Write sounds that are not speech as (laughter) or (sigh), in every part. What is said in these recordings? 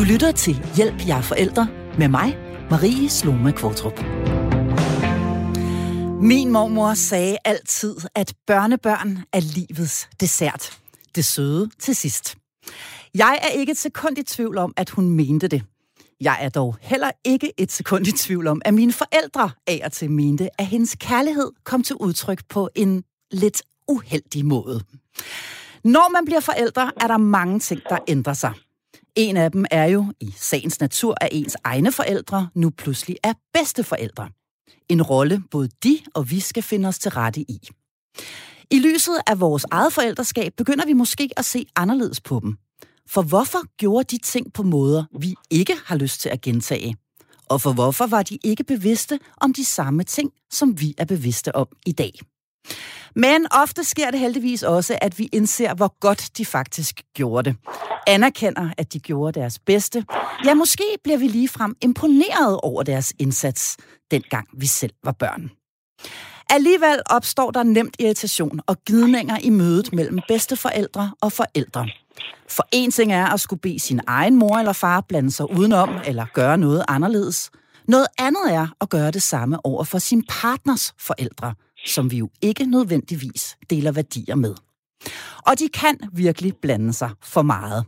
Du lytter til Hjælp, jer forældre med mig, Marie Sloma Kvartrup. Min mormor sagde altid, at børnebørn er livets dessert. Det søde til sidst. Jeg er ikke et sekund i tvivl om, at hun mente det. Jeg er dog heller ikke et sekund i tvivl om, at mine forældre af og til mente, at hendes kærlighed kom til udtryk på en lidt uheldig måde. Når man bliver forældre, er der mange ting, der ændrer sig. En af dem er jo i sagens natur, at ens egne forældre nu pludselig er bedsteforældre. En rolle både de og vi skal finde os til rette i. I lyset af vores eget forældreskab begynder vi måske at se anderledes på dem. For hvorfor gjorde de ting på måder, vi ikke har lyst til at gentage? Og for hvorfor var de ikke bevidste om de samme ting, som vi er bevidste om i dag? Men ofte sker det heldigvis også, at vi indser, hvor godt de faktisk gjorde det. Anerkender, at de gjorde deres bedste. Ja, måske bliver vi lige frem imponeret over deres indsats, dengang vi selv var børn. Alligevel opstår der nemt irritation og gidninger i mødet mellem bedsteforældre og forældre. For en ting er at skulle bede sin egen mor eller far blande sig udenom eller gøre noget anderledes. Noget andet er at gøre det samme over for sin partners forældre, som vi jo ikke nødvendigvis deler værdier med. Og de kan virkelig blande sig for meget.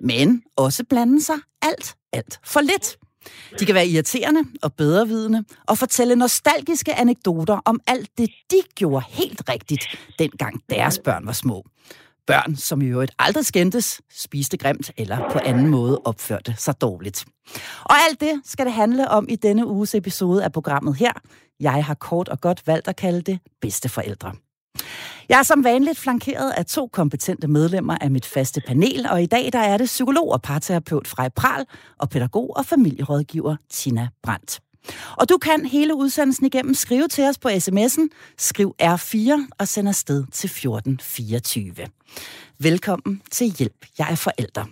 Men også blande sig alt, alt for lidt. De kan være irriterende og bedrevidende og fortælle nostalgiske anekdoter om alt det, de gjorde helt rigtigt, dengang deres børn var små. Børn, som i øvrigt aldrig skændtes, spiste grimt eller på anden måde opførte sig dårligt. Og alt det skal det handle om i denne uges episode af programmet her. Jeg har kort og godt valgt at kalde det bedste forældre. Jeg er som vanligt flankeret af to kompetente medlemmer af mit faste panel, og i dag der er det psykolog og parterapeut Frej Pral og pædagog og familierådgiver Tina Brandt. Og du kan hele udsendelsen igennem skrive til os på sms'en, skriv R4 og send afsted til 1424. Velkommen til Hjælp, jeg er forælder.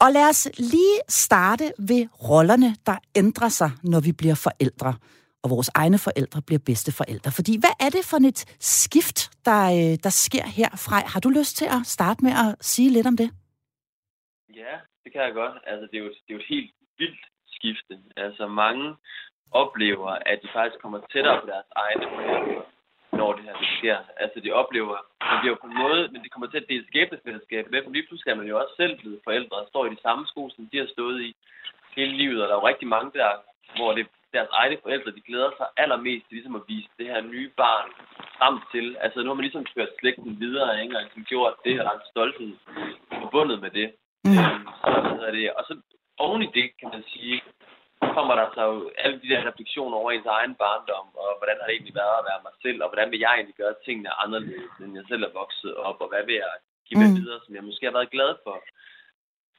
Og lad os lige starte ved rollerne, der ændrer sig, når vi bliver forældre og vores egne forældre bliver bedste forældre. Fordi hvad er det for et skift, der, øh, der sker herfra? Har du lyst til at starte med at sige lidt om det? Ja, det kan jeg godt. Altså, det er jo, det er jo et helt vildt skifte. Altså, mange oplever, at de faktisk kommer tættere på deres egne forældre, når det her det sker. Altså, de oplever, at de på en måde, men det kommer til at dele skæbnefællesskab med, for lige pludselig er man jo også selv blevet forældre og står i de samme sko, som de har stået i hele livet, og der er jo rigtig mange der, hvor det deres egne forældre, de glæder sig allermest til ligesom at vise det her nye barn frem til. Altså nu har man ligesom ført slægten videre, ikke? Og ligesom gjort det her en stolthed forbundet med det. Mm. Så, hvad det. Og så oven i det, kan man sige, kommer der så alle de der refleksioner over ens egen barndom, og hvordan har det egentlig været at være mig selv, og hvordan vil jeg egentlig gøre tingene anderledes, end jeg selv er vokset op, og hvad vil jeg give med mm. videre, som jeg måske har været glad for.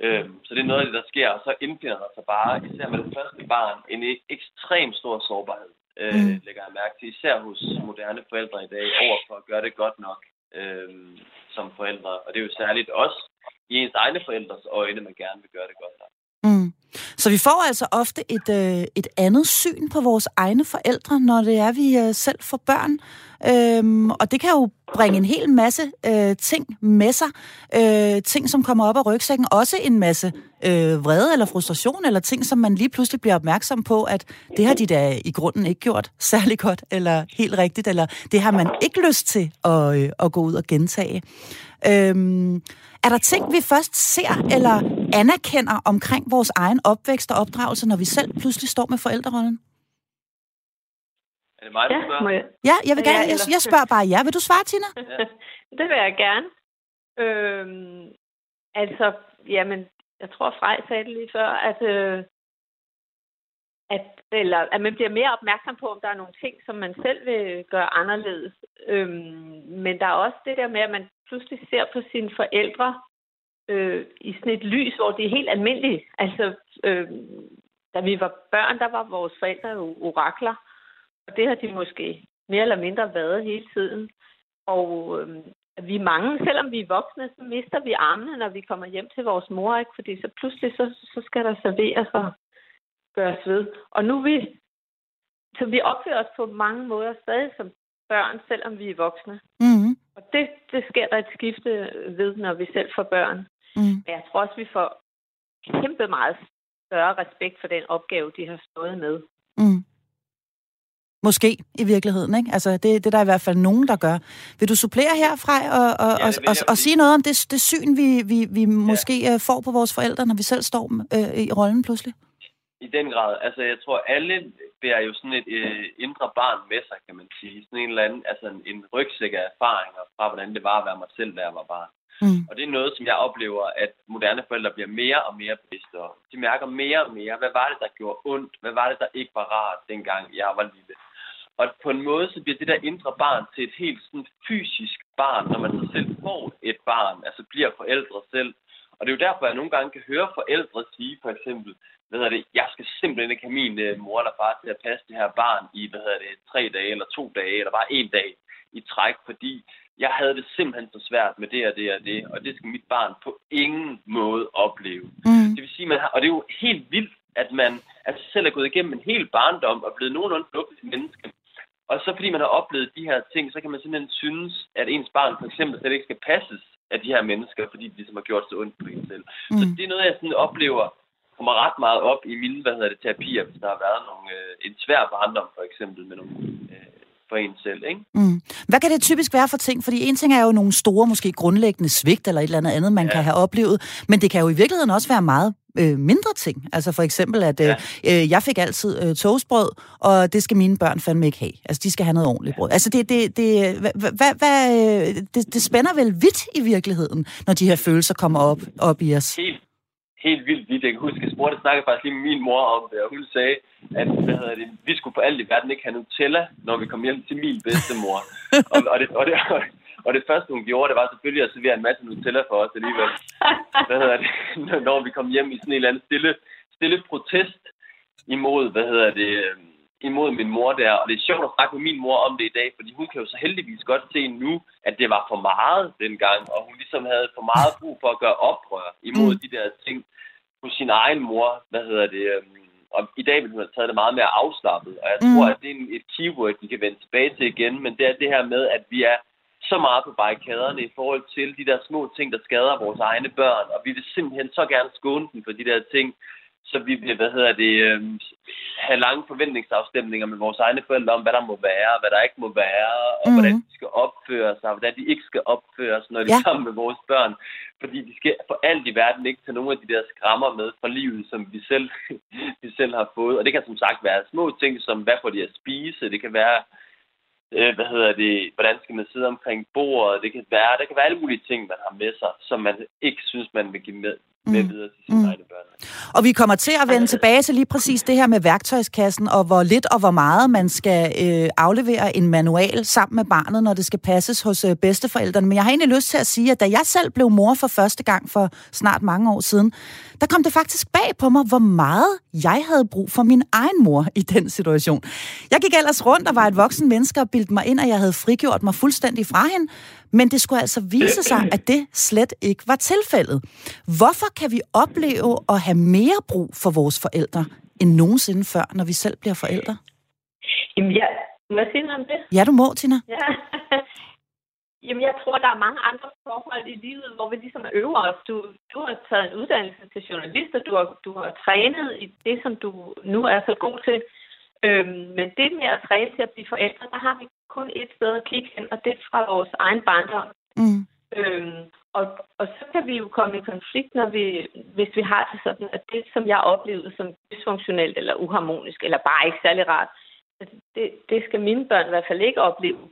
Øhm, så det er noget af det, der sker, og så indfinder der sig bare, især med det første barn, en ekstrem stor sårbarhed, øh, mm. lægger jeg mærke til, især hos moderne forældre i dag, over for at gøre det godt nok øh, som forældre. Og det er jo særligt også i ens egne forældres øjne, man gerne vil gøre det godt nok. Mm. Så vi får altså ofte et, øh, et andet syn på vores egne forældre, når det er, vi øh, selv får børn. Øhm, og det kan jo bringe en hel masse øh, ting med sig. Øh, ting, som kommer op af rygsækken. Også en masse øh, vrede eller frustration, eller ting, som man lige pludselig bliver opmærksom på, at det har de da i grunden ikke gjort særlig godt, eller helt rigtigt, eller det har man ikke lyst til at, øh, at gå ud og gentage. Øhm, er der ting, vi først ser eller anerkender omkring vores egen opvækst og opdragelse, når vi selv pludselig står med forældrerollen? Er det mig, der spørger? jeg... Ja, jeg vil gerne. Jeg, jeg spørger bare ja. Vil du svare, Tina? Ja. (laughs) det vil jeg gerne. Øhm, altså, jamen, jeg tror, Frej sagde det lige før, at, øh, at, eller, at man bliver mere opmærksom på, om der er nogle ting, som man selv vil gøre anderledes. Øhm, men der er også det der med, at man pludselig ser på sine forældre øh, i sådan et lys, hvor det er helt almindeligt. Altså, øh, da vi var børn, der var vores forældre jo orakler. Og det har de måske mere eller mindre været hele tiden. Og øh, vi er mange, selvom vi er voksne, så mister vi armene, når vi kommer hjem til vores mor, ikke? fordi så pludselig så, så skal der serveres og gøres ved. Og nu vi, så vi opfører os på mange måder stadig som børn, selvom vi er voksne. Mm. Og det, det sker der et skifte ved, når vi selv får børn. Mm. Men jeg tror også, vi får kæmpe meget større respekt for den opgave, de har stået med. Mm. Måske i virkeligheden, ikke? Altså, det, det er der i hvert fald nogen, der gør. Vil du supplere herfra og, og, ja, og, og, og sige noget om det, det syn, vi, vi, vi ja. måske uh, får på vores forældre, når vi selv står uh, i rollen pludselig? I den grad. Altså, jeg tror, alle bærer jo sådan et uh, indre barn med sig, kan man sige. Sådan en eller anden, altså en, en rygsæk af erfaringer fra, hvordan det var at være mig selv, da jeg var barn. Mm. Og det er noget, som jeg oplever, at moderne forældre bliver mere og mere bevidste om. De mærker mere og mere, hvad var det, der gjorde ondt? Hvad var det, der ikke var rart, dengang jeg var lille? Og på en måde, så bliver det der indre barn til et helt sådan fysisk barn, når man så selv får et barn, altså bliver forældre selv. Og det er jo derfor, jeg nogle gange kan høre forældre sige, for eksempel, hvad hedder det, jeg skal simpelthen ikke have min øh, mor eller far til at passe det her barn i, hvad hedder det, tre dage eller to dage, eller bare en dag i træk, fordi jeg havde det simpelthen så svært med det og det og det, og det skal mit barn på ingen måde opleve. Mm. Det vil sige, man har, og det er jo helt vildt, at man altså selv er gået igennem en hel barndom og blevet nogenlunde fornuftig menneske, og så fordi man har oplevet de her ting, så kan man simpelthen synes, at ens barn for eksempel slet ikke skal passes af de her mennesker, fordi de ligesom har gjort så ondt på en selv. Mm. Så det er noget, jeg sådan oplever kommer ret meget op i mine, hvad hedder det, terapier, hvis der har været nogle, øh, en svær barndom for eksempel med nogle øh, for en selv. Ikke? Mm. Hvad kan det typisk være for ting? Fordi en ting er jo nogle store, måske grundlæggende svigt eller et eller andet andet, man ja. kan have oplevet, men det kan jo i virkeligheden også være meget øh, mindre ting. Altså for eksempel, at øh, ja. øh, jeg fik altid øh, toastbrød, og det skal mine børn fandme ikke have. Altså de skal have noget ordentligt brød. Altså det, det, det, hvad, hvad, hvad, øh, det, det spænder vel vidt i virkeligheden, når de her følelser kommer op, op i os. Helt helt vildt vidt. Jeg kan huske, jeg spurgte, snakkede faktisk lige med min mor om det, og hun sagde, at hvad hedder det, vi skulle på alt i verden ikke have Nutella, når vi kom hjem til min bedstemor. (laughs) og, og, det, og, det, (laughs) og det første, hun gjorde, det var selvfølgelig at servere en masse Nutella for os alligevel. Hvad hedder det, (laughs) når vi kom hjem i sådan en eller anden stille, stille protest imod, hvad hedder det, øhm, imod min mor der. Og det er sjovt at snakke med min mor om det i dag, fordi hun kan jo så heldigvis godt se nu, at det var for meget dengang, og hun ligesom havde for meget brug for at gøre oprør imod mm. de der ting hos sin egen mor. Hvad hedder det? Øhm, og i dag vil hun have taget det meget mere afslappet, og jeg mm. tror, at det er et keyword, vi kan vende tilbage til igen, men det er det her med, at vi er så meget på barrikaderne i forhold til de der små ting, der skader vores egne børn, og vi vil simpelthen så gerne skåne dem for de der ting, så vi vil, hvad hedder det, øh, have lange forventningsafstemninger med vores egne forældre om, hvad der må være, hvad der ikke må være, og mm. hvordan de skal opføre sig, og hvordan de ikke skal opføre sig, når de ja. er sammen med vores børn. Fordi de skal for alt i verden ikke tage nogle af de der skrammer med fra livet, som vi selv, (laughs) vi selv har fået. Og det kan som sagt være små ting, som hvad får de at spise, det kan være øh, hvad hedder det, hvordan skal man sidde omkring bordet, det kan være, der kan være alle mulige ting, man har med sig, som man ikke synes, man vil give med, med mm. videre til sine mm. Egne børn. Og vi kommer til at vende tilbage til lige præcis det her med værktøjskassen, og hvor lidt og hvor meget man skal øh, aflevere en manual sammen med barnet, når det skal passes hos øh, bedsteforældrene. Men jeg har egentlig lyst til at sige, at da jeg selv blev mor for første gang for snart mange år siden, der kom det faktisk bag på mig, hvor meget jeg havde brug for min egen mor i den situation. Jeg gik ellers rundt og var et voksen menneske og bildte mig ind, at jeg havde frigjort mig fuldstændig fra hende, men det skulle altså vise sig, at det slet ikke var tilfældet. Hvorfor kan vi opleve at have mere brug for vores forældre end nogensinde før, når vi selv bliver forældre? Jamen, ja. Må jeg sige noget om det? Ja, du må, Tina. Ja. (laughs) Jamen, jeg tror, der er mange andre forhold i livet, hvor vi ligesom øver os. Du, du har taget en uddannelse til journalist, og du har, du har trænet i det, som du nu er så god til. Øhm, men det med at træne til at blive forældre, der har vi kun et sted at kigge hen, og det er fra vores egen barndom. Mm. Øhm, og, og så kan vi jo komme i konflikt, når vi, hvis vi har det sådan, at det, som jeg oplevede som dysfunktionelt eller uharmonisk, eller bare ikke særlig rart, det, det skal mine børn i hvert fald ikke opleve.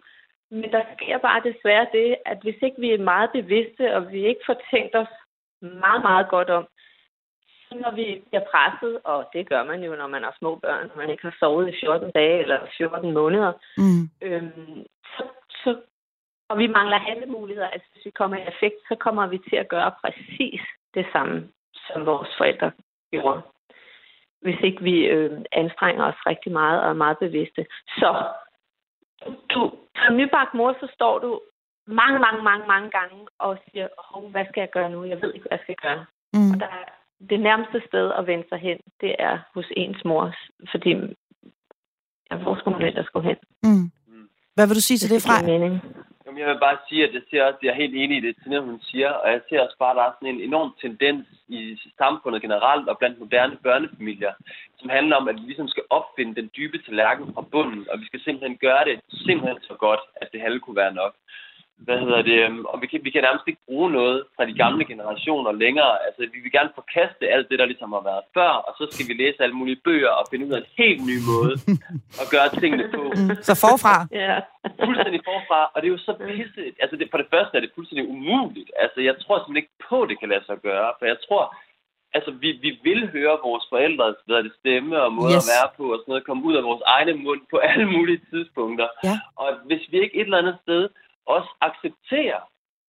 Men der sker bare desværre det, at hvis ikke vi er meget bevidste, og vi ikke får tænkt os meget, meget godt om, så når vi bliver presset, og det gør man jo, når man har små børn, og man ikke har sovet i 14 dage eller 14 måneder, mm. øhm, så, så, og vi mangler handlemuligheder, altså hvis vi kommer i effekt, så kommer vi til at gøre præcis det samme, som vores forældre gjorde. Hvis ikke vi øh, anstrenger os rigtig meget og er meget bevidste. Så du, som nybagt mor, så står du mange, mange, mange, mange gange og siger, oh, hvad skal jeg gøre nu? Jeg ved ikke, hvad jeg skal gøre. Mm. Og der er det nærmeste sted at vende sig hen, det er hos ens mor, fordi ja, hvor skulle man ellers gå hen? Mm. Hvad vil du sige til det, det fra? Jeg vil bare sige, at jeg ser også, jeg er helt enig i det, Tina, hun siger, og jeg ser også bare, at der er sådan en enorm tendens i samfundet generelt og blandt moderne børnefamilier, som handler om, at vi ligesom skal opfinde den dybe tallerken fra bunden, og vi skal simpelthen gøre det simpelthen så godt, at det halve kunne være nok hvad hedder det, øhm, og vi kan, vi kan nærmest ikke bruge noget fra de gamle generationer længere. Altså, vi vil gerne forkaste alt det, der ligesom har været før, og så skal vi læse alle mulige bøger og finde ud af en helt ny måde (laughs) at gøre tingene på. Så forfra? Ja. Fuldstændig forfra, og det er jo så pisse... Altså, det, for det første er det fuldstændig umuligt. Altså, jeg tror simpelthen ikke på, at det kan lade sig gøre, for jeg tror, altså, vi, vi vil høre vores forældres hvad det, stemme og måde yes. at være på og sådan noget, komme ud af vores egne mund på alle mulige tidspunkter. Ja. Og hvis vi ikke et eller andet sted også acceptere,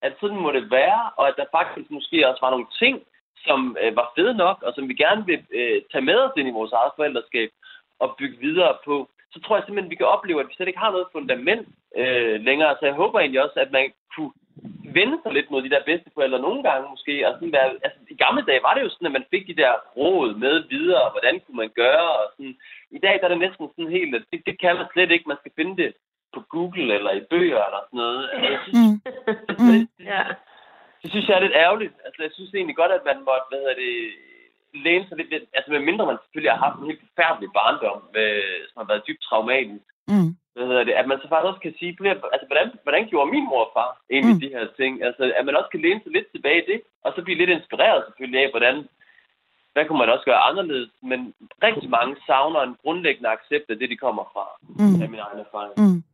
at sådan må det være, og at der faktisk måske også var nogle ting, som øh, var fede nok, og som vi gerne vil øh, tage med os ind i vores eget forældreskab og bygge videre på, så tror jeg simpelthen, at vi kan opleve, at vi slet ikke har noget fundament øh, længere. Så jeg håber egentlig også, at man kunne vende sig lidt mod de der bedsteforældre nogle gange måske. Og sådan være, altså, I gamle dage var det jo sådan, at man fik de der råd med videre, hvordan kunne man gøre. Og sådan. I dag der er det næsten sådan helt, at det, det kan man slet ikke. Man skal finde det på Google eller i bøger eller sådan noget. Altså, jeg synes, Mm. (laughs) Mm. ja. det synes jeg er lidt ærgerligt. Altså, jeg synes egentlig godt, at man måtte, hvad hedder det, læne sig lidt, lidt- altså med mindre man selvfølgelig har haft en helt forfærdelig barndom, med, som har været dybt traumatisk, Mm. hvad hedder det, at man så faktisk også kan sige, "Prøv at- altså, hvordan, hvordan gjorde min mor og far egentlig mm. de her ting? Altså, at man også kan læne sig lidt tilbage i det, og så blive lidt inspireret selvfølgelig af, hvordan, hvad kunne man også gøre anderledes, men rigtig mange savner en grundlæggende accept af det, de kommer fra, Mm. af min egen erfaring. Mm.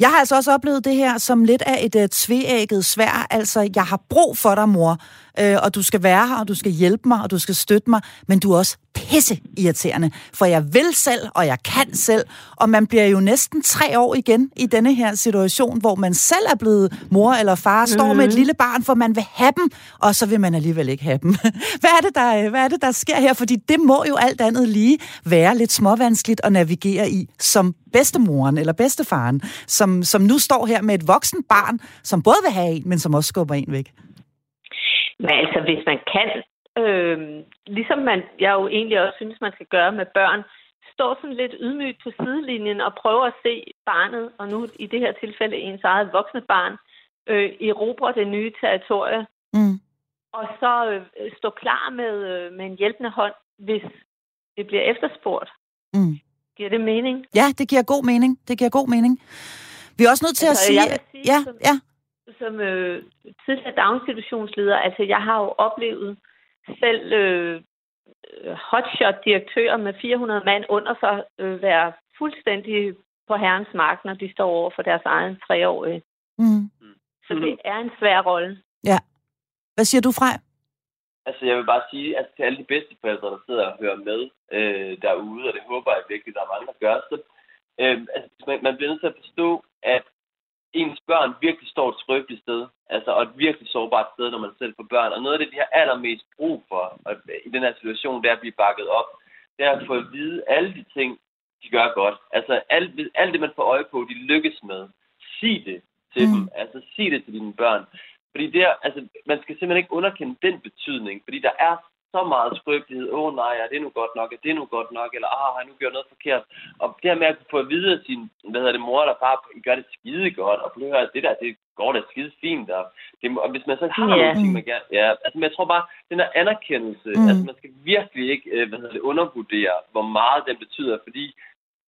Jeg har altså også oplevet det her som lidt af et uh, tveægget svær. Altså, jeg har brug for dig, mor, øh, og du skal være her, og du skal hjælpe mig, og du skal støtte mig, men du er også pisse irriterende, for jeg vil selv, og jeg kan selv, og man bliver jo næsten tre år igen i denne her situation, hvor man selv er blevet mor eller far, står mm-hmm. med et lille barn, for man vil have dem, og så vil man alligevel ikke have dem. (laughs) hvad, er det, der, hvad er det, der sker her? Fordi det må jo alt andet lige være lidt småvanskeligt at navigere i som bedstemoren eller bedstefaren, som, som nu står her med et voksen barn, som både vil have en, men som også skubber en væk. Men altså, hvis man kan, øh, ligesom man, jeg jo egentlig også synes, man skal gøre med børn, stå sådan lidt ydmygt på sidelinjen og prøve at se barnet, og nu i det her tilfælde ens eget voksne barn, øh, erobre det nye territorie, Mm. og så øh, stå klar med, øh, med en hjælpende hånd, hvis det bliver efterspurgt. Mm. Giver det mening? Ja, det giver god mening. Det giver god mening. Vi er også nødt til Altså, at sige... jeg vil sige, ja, som- ja. som øh, tidligere daginstitutionsleder, altså jeg har jo oplevet selv øh, hotshot-direktører med 400 mand under sig øh, være fuldstændig på herrens mark, når de står over for deres egen treårige. Mm. Så det er en svær rolle. Hvad siger du, Frej? Altså, jeg vil bare sige, at til alle de bedsteforældre, der sidder og hører med øh, derude, og det håber jeg virkelig, der er mange, der gør, så øh, altså, man, man bliver nødt til at forstå, at ens børn virkelig står et skrøbeligt sted, altså, og et virkelig sårbart sted, når man selv får børn. Og noget af det, de har allermest brug for og, i den her situation, det er at blive bakket op. Det er at få at vide alle de ting, de gør godt. Altså, alt, alt det, man får øje på, de lykkes med. Sig det til mm. dem. Altså, sig det til dine børn. Fordi det er, altså, man skal simpelthen ikke underkende den betydning, fordi der er så meget skrøbelighed. Åh oh, nej, er det nu godt nok? Er det nu godt nok? Eller ah, har jeg nu gjort noget forkert? Og det her med at få at vide af sin, hvad hedder det, mor eller far, I gør det skide godt, og prøv at det der, det går da skide fint. Og, det, og hvis man så har Ja. nogle ting, man gerne... Ja, altså, men jeg tror bare, den her anerkendelse, Mm. mm. altså man skal virkelig ikke, øh, hvad hedder det, undervurdere, hvor meget den betyder, fordi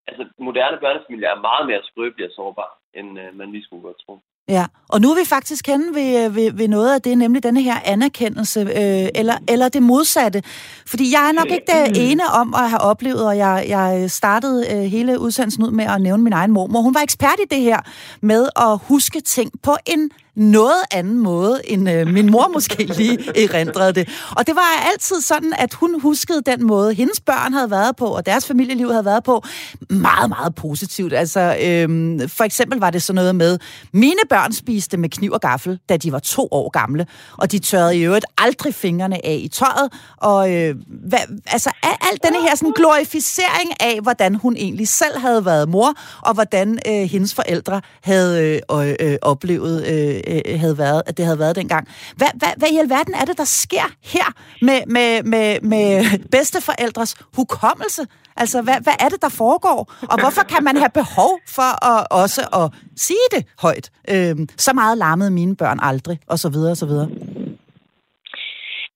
altså, moderne børnefamilier er meget mere skrøbelige og sårbare, end øh, man lige skulle godt tro. Ja, og nu er vi faktisk henne ved, øh, ved, ved noget af det, nemlig denne her anerkendelse, øh, eller, eller det modsatte. Fordi jeg er nok ikke det ene om at have oplevet, og jeg, jeg startede øh, hele udsendelsen ud med at nævne min egen mormor. Hun var ekspert i det her med at huske ting på en noget anden måde, end øh, min mor måske lige erindrede det. Og det var altid sådan, at hun huskede den måde, hendes børn havde været på, og deres familieliv havde været på, meget, meget positivt. Altså, øhm, for eksempel var det sådan noget med, mine børn spiste med kniv og gaffel, da de var to år gamle, og de tørrede i øvrigt aldrig fingrene af i tøjet, og øh, hvad, altså alt al denne her sådan glorificering af, hvordan hun egentlig selv havde været mor, og hvordan øh, hendes forældre havde øh, øh, oplevet øh, øh, havde været, at det havde været dengang. Hvad, hvad, hvad i alverden er det, der sker her med, med, med, med bedsteforældres hukommelse? Altså, hvad, hvad er det, der foregår? Og hvorfor kan man have behov for at, også at sige det højt? Øhm, så meget larmede mine børn aldrig, og så videre, og så videre.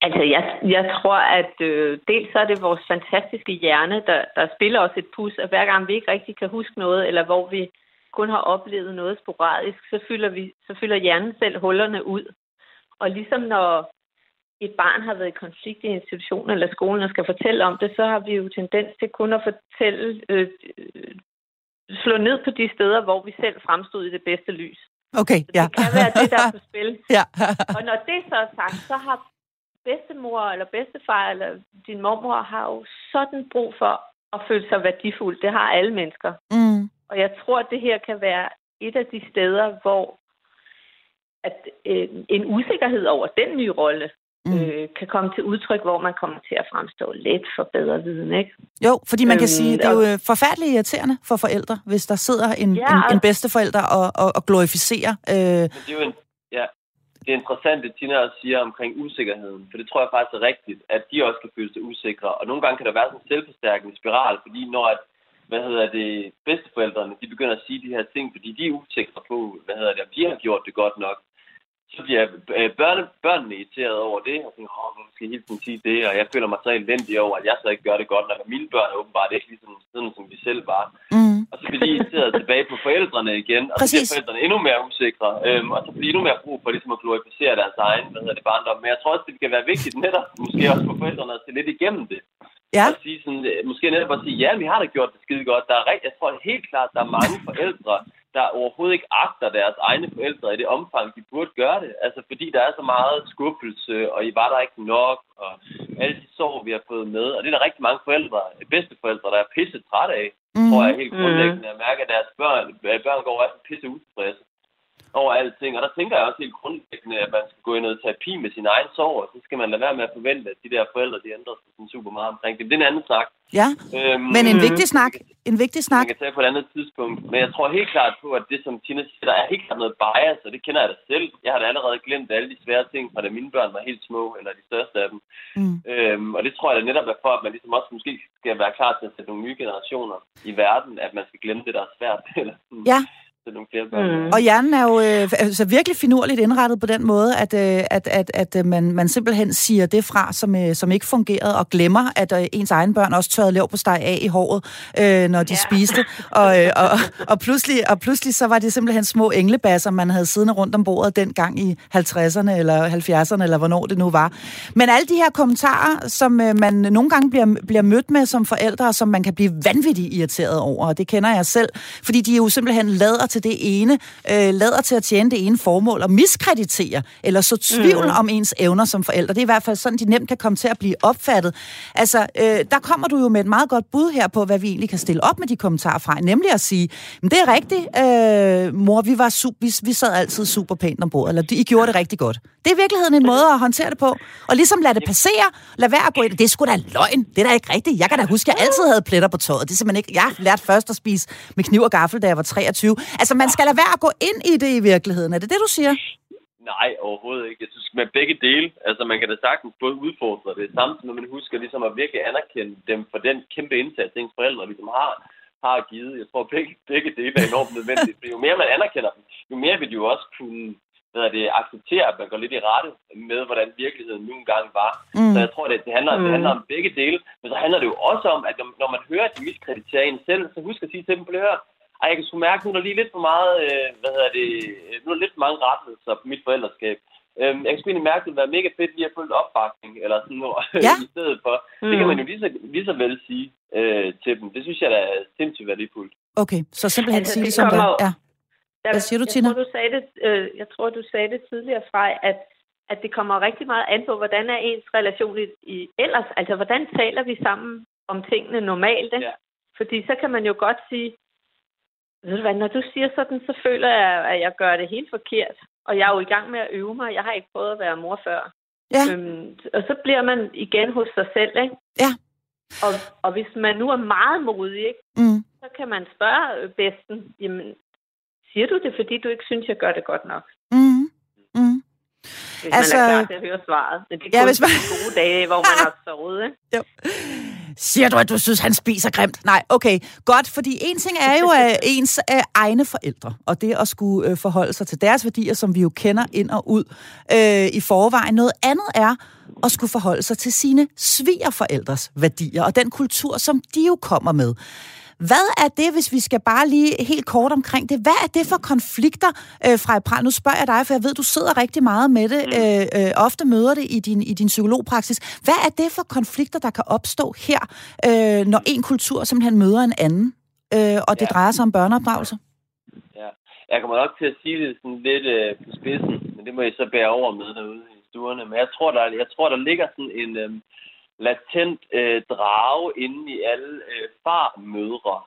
Altså, jeg, jeg tror, at øh, dels så er det vores fantastiske hjerne, der, der spiller os et pus, og hver gang vi ikke rigtig kan huske noget, eller hvor vi kun har oplevet noget sporadisk, så fylder, vi, så fylder hjernen selv hullerne ud. Og ligesom når et barn har været i konflikt i institutionen eller skolen og skal fortælle om det, så har vi jo tendens til kun at fortælle, øh, slå ned på de steder, hvor vi selv fremstod i det bedste lys. Okay, så det ja. kan være det, der er på (laughs) spil. ja. og når det så er sagt, så har bedstemor eller bedstefar eller din mormor har jo sådan brug for at føle sig værdifuld. Det har alle mennesker. Mm. Og jeg tror, at det her kan være et af de steder, hvor at øh, en usikkerhed over den nye rolle mm. øh, kan komme til udtryk, hvor man kommer til at fremstå lidt for bedre viden, ikke? Jo, fordi man kan øhm, sige, det er jo øh, forfærdeligt irriterende for forældre, hvis der sidder en, ja, en, en bedsteforælder og, og, og glorificerer. Øh... Men det er jo en, ja, det er interessant, det Tina også siger omkring usikkerheden, for det tror jeg faktisk er rigtigt, at de også kan føle sig usikre. Og nogle gange kan der være sådan en selvforstærkende spiral, fordi når at, hvad hedder det, bedsteforældrene, de begynder at sige de her ting, fordi de er usikre på, hvad hedder det, om de har gjort det godt nok, så bliver øh, børne, børnene irriteret over det, og tænker, åh, hvorfor skal jeg hele tiden sige det, og jeg føler mig så elendig over, at jeg så ikke gør det godt, når mine børn er åbenbart ikke ligesom sådan, som de selv var. Mm. Og så bliver de irriteret (laughs) tilbage på forældrene igen, og Præcis. så bliver forældrene endnu mere usikre, øhm, og så bliver de endnu mere brug for ligesom at glorificere deres egen, hvad hedder det, barndom. Men jeg tror også, det kan være vigtigt netop, måske også for forældrene at se lidt igennem det. Ja. Og sige sådan, øh, måske netop at sige, ja, vi har da gjort det skide godt. Der er, jeg tror helt klart, der er mange forældre, der overhovedet ikke agter deres egne forældre i det omfang, de burde gøre det. Altså fordi der er så meget skuffelse, og I var der ikke nok, og alle de sår, vi har fået med. Og det er der rigtig mange forældre, bedsteforældre, der er pisse træt af, mm. tror jeg helt grundlæggende. At mærke, at deres børn, børn går også pisse utilfredse over alting. Og der tænker jeg også helt grundlæggende, at man skal gå i noget terapi med sin egen sorg, og så skal man lade være med at forvente, at de der forældre, de ændrer sig sådan super meget omkring det. Det er en anden snak. Ja, øhm, men en vigtig snak. En vigtig snak. Man kan tage på et andet tidspunkt. Men jeg tror helt klart på, at det, som Tina siger, der er helt klart noget bias, og det kender jeg da selv. Jeg har da allerede glemt alle de svære ting, fra da mine børn var helt små, eller de største af dem. Mm. Øhm, og det tror jeg da netop er for, at man ligesom også måske skal være klar til at sætte nogle nye generationer i verden, at man skal glemme det, der er svært. (laughs) eller sådan. Ja, til nogle flere børn. Mm. Og hjernen er jo øh, altså virkelig finurligt indrettet på den måde, at, øh, at, at, at øh, man, man simpelthen siger det fra, som, øh, som ikke fungerede, og glemmer, at øh, ens egen børn også tørrede lev på steg af i håret, øh, når de ja. spiste. Og, øh, og, og, pludselig, og pludselig så var det simpelthen små englebasser, man havde siddende rundt om bordet dengang i 50'erne eller 70'erne, eller hvornår det nu var. Men alle de her kommentarer, som øh, man nogle gange bliver, bliver mødt med som forældre, som man kan blive vanvittigt irriteret over, og det kender jeg selv, fordi de jo simpelthen lader til det ene, øh, lader til at tjene det ene formål og miskreditere eller så tvivl mm. om ens evner som forældre. Det er i hvert fald sådan, de nemt kan komme til at blive opfattet. Altså, øh, der kommer du jo med et meget godt bud her på, hvad vi egentlig kan stille op med de kommentarer fra, nemlig at sige, men det er rigtigt, øh, mor, vi, var super, vi, vi sad altid super pænt om bordet, eller I gjorde det rigtig godt. Det er i virkeligheden en måde at håndtere det på, og ligesom lade det passere, lad være at gå ind, det er sgu da løgn, det er da ikke rigtigt. Jeg kan da huske, at jeg altid havde pletter på tøjet. Det er simpelthen ikke, jeg lærte først at spise med kniv og gaffel, da jeg var 23. Altså, man skal lade være at gå ind i det i virkeligheden. Er det det, du siger? Nej, overhovedet ikke. Jeg synes, med begge dele, altså man kan da sagtens både udfordre det, samtidig med, at man husker ligesom at virkelig anerkende dem for den kæmpe indsats, ens forældre ligesom har, har givet. Jeg tror, begge, begge dele er enormt nødvendigt. For jo mere man anerkender dem, jo mere vil de jo også kunne hvad det, acceptere, at man går lidt i rette med, hvordan virkeligheden nu engang var. Mm. Så jeg tror, det, det, handler, mm. det handler om begge dele. Men så handler det jo også om, at når, når man hører, at de miskrediterer en selv, så husk at sige til dem, høre, ej, jeg kan sgu mærke, at nu er lige lidt for meget, øh, hvad hedder det, nu er lidt for mange rettelser på mit forældreskab. Øhm, jeg kan sgu egentlig mærke, at det vil være mega fedt lige at få lidt opbakning, eller sådan noget, (laughs) ja. i stedet for. Mm. Det kan man jo lige så, lige så vel sige øh, til dem. Det synes jeg, der er sindssygt værdifuldt. Okay, så simpelthen altså, sige det som det Ja. Hvad siger du, Tina? Jeg tror, du sagde det, øh, jeg tror, du sagde det tidligere fra, at, at det kommer rigtig meget an på, hvordan er ens relation i, i ellers. Altså, hvordan taler vi sammen om tingene normalt? Ikke? Ja. Fordi så kan man jo godt sige, ved du hvad, når du siger sådan, så føler jeg, at jeg gør det helt forkert. Og jeg er jo i gang med at øve mig. Jeg har ikke prøvet at være mor før. Ja. Øhm, og så bliver man igen hos sig selv, ikke? Ja. Og, og hvis man nu er meget modig, ikke? Mm. så kan man spørge bedsten, jamen, siger du det, fordi du ikke synes, jeg gør det godt nok? Mm. Hvis altså, man er klar til at høre svaret. Men det er ja, hvis man... gode dage, hvor man har sovet, ikke? (laughs) Jo. Siger du, at du synes, han spiser grimt? Nej, okay. Godt, fordi en ting er jo at (laughs) ens uh, egne forældre, og det at skulle uh, forholde sig til deres værdier, som vi jo kender ind og ud uh, i forvejen. Noget andet er at skulle forholde sig til sine svigerforældres værdier, og den kultur, som de jo kommer med. Hvad er det, hvis vi skal bare lige helt kort omkring det, hvad er det for konflikter øh, fra Pral? Nu spørger jeg dig, for jeg ved, du sidder rigtig meget med det, mm. øh, øh, ofte møder det i din, i din psykologpraksis. Hvad er det for konflikter, der kan opstå her, øh, når en kultur simpelthen møder en anden, øh, og det ja. drejer sig om børneopdragelse? Ja, jeg kommer nok til at sige det sådan lidt øh, på spidsen, men det må I så bære over med derude i stuerne. Men jeg tror, der, jeg tror, der ligger sådan en... Øh, latent øh, drage inde i alle øh, farmødre,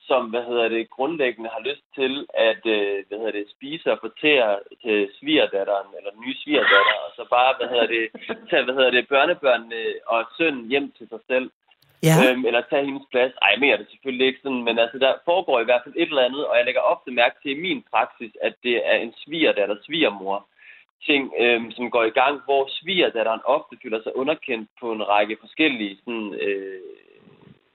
som hvad hedder det, grundlæggende har lyst til at øh, hvad hedder det, spise og fortære til svigerdatteren, eller den nye svigerdatter, og så bare hvad hedder det, tage hvad hedder det, børnebørnene og sønnen hjem til sig selv. Ja. Øhm, eller tage hendes plads. Ej, jeg mener det selvfølgelig ikke sådan, men altså, der foregår i hvert fald et eller andet, og jeg lægger ofte mærke til i min praksis, at det er en svigerdatter, svigermor, ting, øh, som går i gang, hvor svigerdatteren ofte føler sig underkendt på en række forskellige sådan, øh,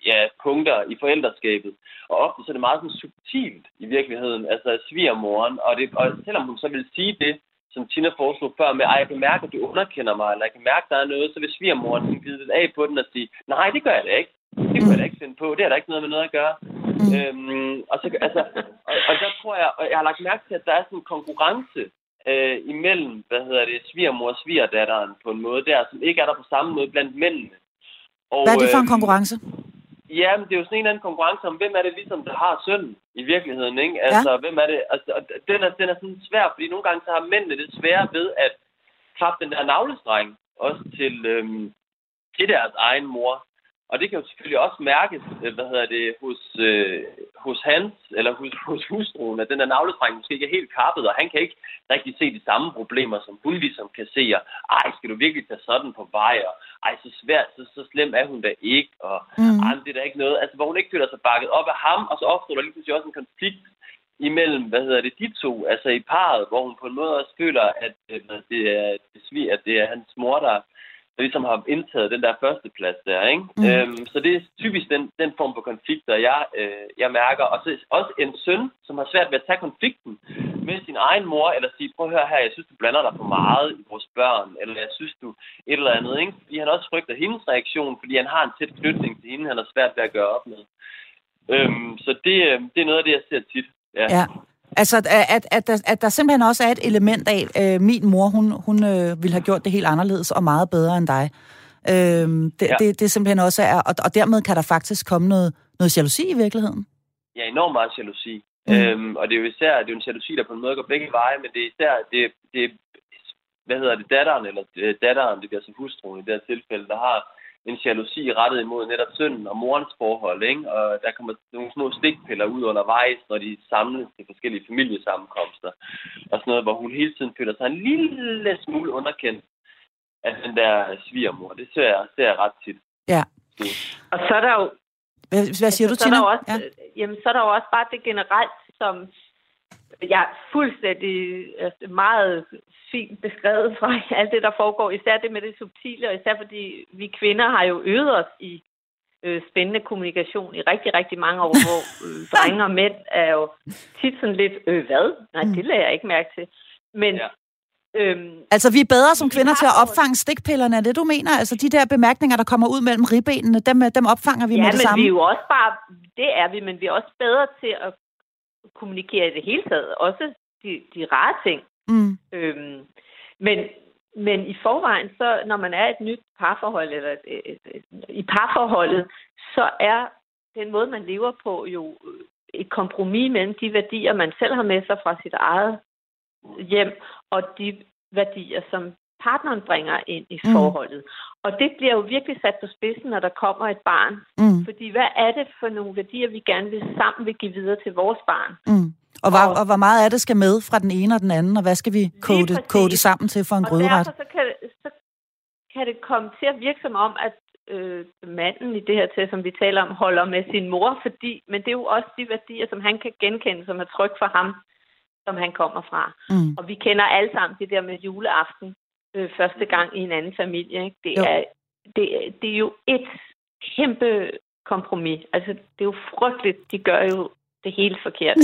ja, punkter i forældreskabet. Og ofte så er det meget sådan subtilt i virkeligheden, altså svigermoren. Og, det, og selvom hun så vil sige det, som Tina foreslog før med, at jeg kan mærke, at du underkender mig, eller jeg kan mærke, at der er noget, så vil svigermoren give lidt af på den og sige, nej, det gør jeg da ikke. Det kan jeg da ikke finde på. Det har der ikke noget med noget at gøre. Mm. Øhm, og, så, altså, og, og der tror jeg, og jeg har lagt mærke til, at der er sådan en konkurrence øh, imellem, hvad hedder det, svigermor og svigerdatteren på en måde der, som ikke er der på samme måde blandt mændene. Og, hvad er det for en øh, konkurrence? Øh, ja, men det er jo sådan en eller anden konkurrence om, hvem er det ligesom, der har sønnen i virkeligheden, ikke? Altså, ja. hvem er det? Altså, den er, den er sådan svær, fordi nogle gange så har mændene det svære ved at klappe den der navlestreng også til, øhm, til deres egen mor. Og det kan jo selvfølgelig også mærkes, øh, hvad hedder det, hos, øh, hos hans, eller hos, (laughs) hos hustruen, at den der navlestreng måske ikke er helt kappet, og han kan ikke rigtig se de samme problemer, som hun ligesom kan se. Og, ej, skal du virkelig tage sådan på vej? Og, ej, så svært, så, så slem er hun da ikke. Og, mm. ej, det er da ikke noget. Altså, hvor hun ikke føler sig bakket op af ham, og så opstår der lige pludselig også en konflikt imellem, hvad hedder det, de to, altså i parret, hvor hun på en måde også føler, at, øh, det er, det, at det er hans mor, der, der ligesom har indtaget den der første plads der, ikke? Mm. Øhm, så det er typisk den, den form for konflikter, jeg, øh, jeg mærker. Og så også en søn, som har svært ved at tage konflikten med sin egen mor, eller sige, prøv at høre her, jeg synes, du blander dig for meget i vores børn, eller jeg synes, du et eller andet, ikke? Fordi han også frygter hendes reaktion, fordi han har en tæt knytning til hende, han har svært ved at gøre op med. Øhm, så det, øh, det er noget af det, jeg ser tit. Ja. ja. Altså, at, at, der, at der simpelthen også er et element af, øh, min mor, hun, hun øh, ville have gjort det helt anderledes og meget bedre end dig. Øh, det, ja. det, det simpelthen også er, og, og dermed kan der faktisk komme noget, noget jalousi i virkeligheden. Ja, enormt meget jalousi. Mm. Øhm, og det er jo især det er en jalousi, der på en måde går begge veje, men det er især, det, det, hvad hedder det, datteren, eller øh, datteren, det bliver som hustruen i det her tilfælde, der har en jalousi rettet imod netop sønnen og morens forhold, ikke? Og der kommer nogle små stikpiller ud undervejs, når de samles til forskellige familiesammenkomster. Og sådan noget, hvor hun hele tiden føler sig en lille smule underkendt af den der svigermor. Det ser jeg, ser jeg ret tit. Ja. Og så er der jo... Hvad, hvad siger altså, du, Tina? Så er der også, ja. Jamen, så er der jo også bare det generelt, som jeg er fuldstændig altså meget fint beskrevet fra (laughs) alt det, der foregår. Især det med det subtile, og især fordi vi kvinder har jo øvet os i øh, spændende kommunikation i rigtig, rigtig mange år, hvor øh, (laughs) drenge og mænd er jo tit sådan lidt, øh, hvad? Nej, det mm. lader jeg ikke mærke til. Men ja. Øhm, altså, vi er bedre som kvinder til at opfange stikpillerne, er det, du mener? Altså, de der bemærkninger, der kommer ud mellem ribbenene, dem, dem opfanger vi ja, med det samme? Ja, men vi er jo også bare, det er vi, men vi er også bedre til at kommunikere i det hele taget. Også de, de rare ting. Mm. Øhm, men, men i forvejen, så når man er et nyt parforhold, eller et, et, et, et, i parforholdet, så er den måde, man lever på, jo et kompromis mellem de værdier, man selv har med sig fra sit eget hjem, og de værdier, som partneren bringer ind i mm. forholdet. Og det bliver jo virkelig sat på spidsen, når der kommer et barn. Mm. Fordi hvad er det for nogle værdier, vi gerne vil sammen vil give videre til vores barn? Mm. Og, hvor, og, og hvor meget af det skal med fra den ene og den anden, og hvad skal vi kode, kode det sammen til for en grøderet? Og så kan, så kan det komme til at virke som om, at øh, manden i det her til, som vi taler om, holder med sin mor, fordi, men det er jo også de værdier, som han kan genkende, som er tryg for ham, som han kommer fra. Mm. Og vi kender alle sammen det der med juleaften, øh, første gang i en anden familie. Ikke? Det, er, det, det er jo et kæmpe kompromis. Altså, det er jo frygteligt. De gør jo det hele forkert.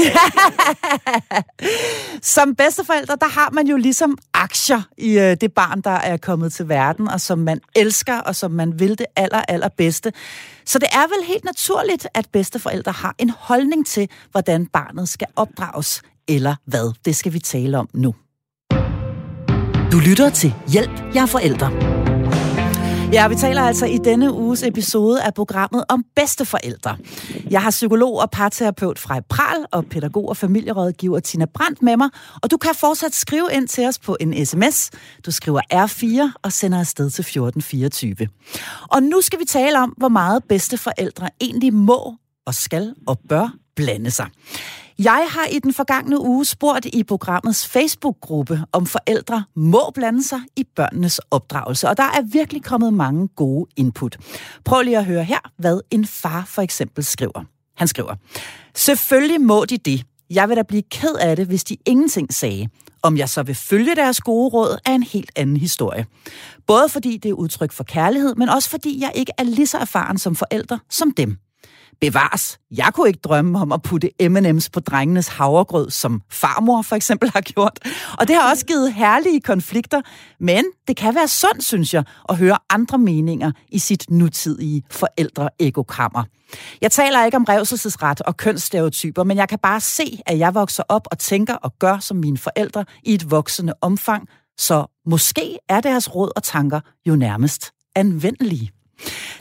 (laughs) som bedsteforældre, der har man jo ligesom aktier i øh, det barn, der er kommet til verden, og som man elsker, og som man vil det aller, allerbedste. Så det er vel helt naturligt, at bedsteforældre har en holdning til, hvordan barnet skal opdrages, eller hvad. Det skal vi tale om nu. Du lytter til Hjælp, jeg er forældre. Ja, vi taler altså i denne uges episode af programmet om bedsteforældre. Jeg har psykolog og parterapeut fra Pral og pædagog og familierådgiver Tina Brandt med mig, og du kan fortsat skrive ind til os på en sms. Du skriver R4 og sender afsted til 1424. Og nu skal vi tale om, hvor meget bedsteforældre egentlig må og skal og bør blande sig. Jeg har i den forgangne uge spurgt i programmets Facebook-gruppe, om forældre må blande sig i børnenes opdragelse, og der er virkelig kommet mange gode input. Prøv lige at høre her, hvad en far for eksempel skriver. Han skriver, Selvfølgelig må de det. Jeg vil da blive ked af det, hvis de ingenting sagde. Om jeg så vil følge deres gode råd, er en helt anden historie. Både fordi det er udtryk for kærlighed, men også fordi jeg ikke er lige så erfaren som forældre som dem. Bevares. Jeg kunne ikke drømme om at putte M&M's på drengenes havregrød, som farmor for eksempel har gjort. Og det har også givet herlige konflikter, men det kan være sundt, synes jeg, at høre andre meninger i sit nutidige forældre-ekokammer. Jeg taler ikke om revselsesret og kønsstereotyper, men jeg kan bare se, at jeg vokser op og tænker og gør som mine forældre i et voksende omfang, så måske er deres råd og tanker jo nærmest anvendelige.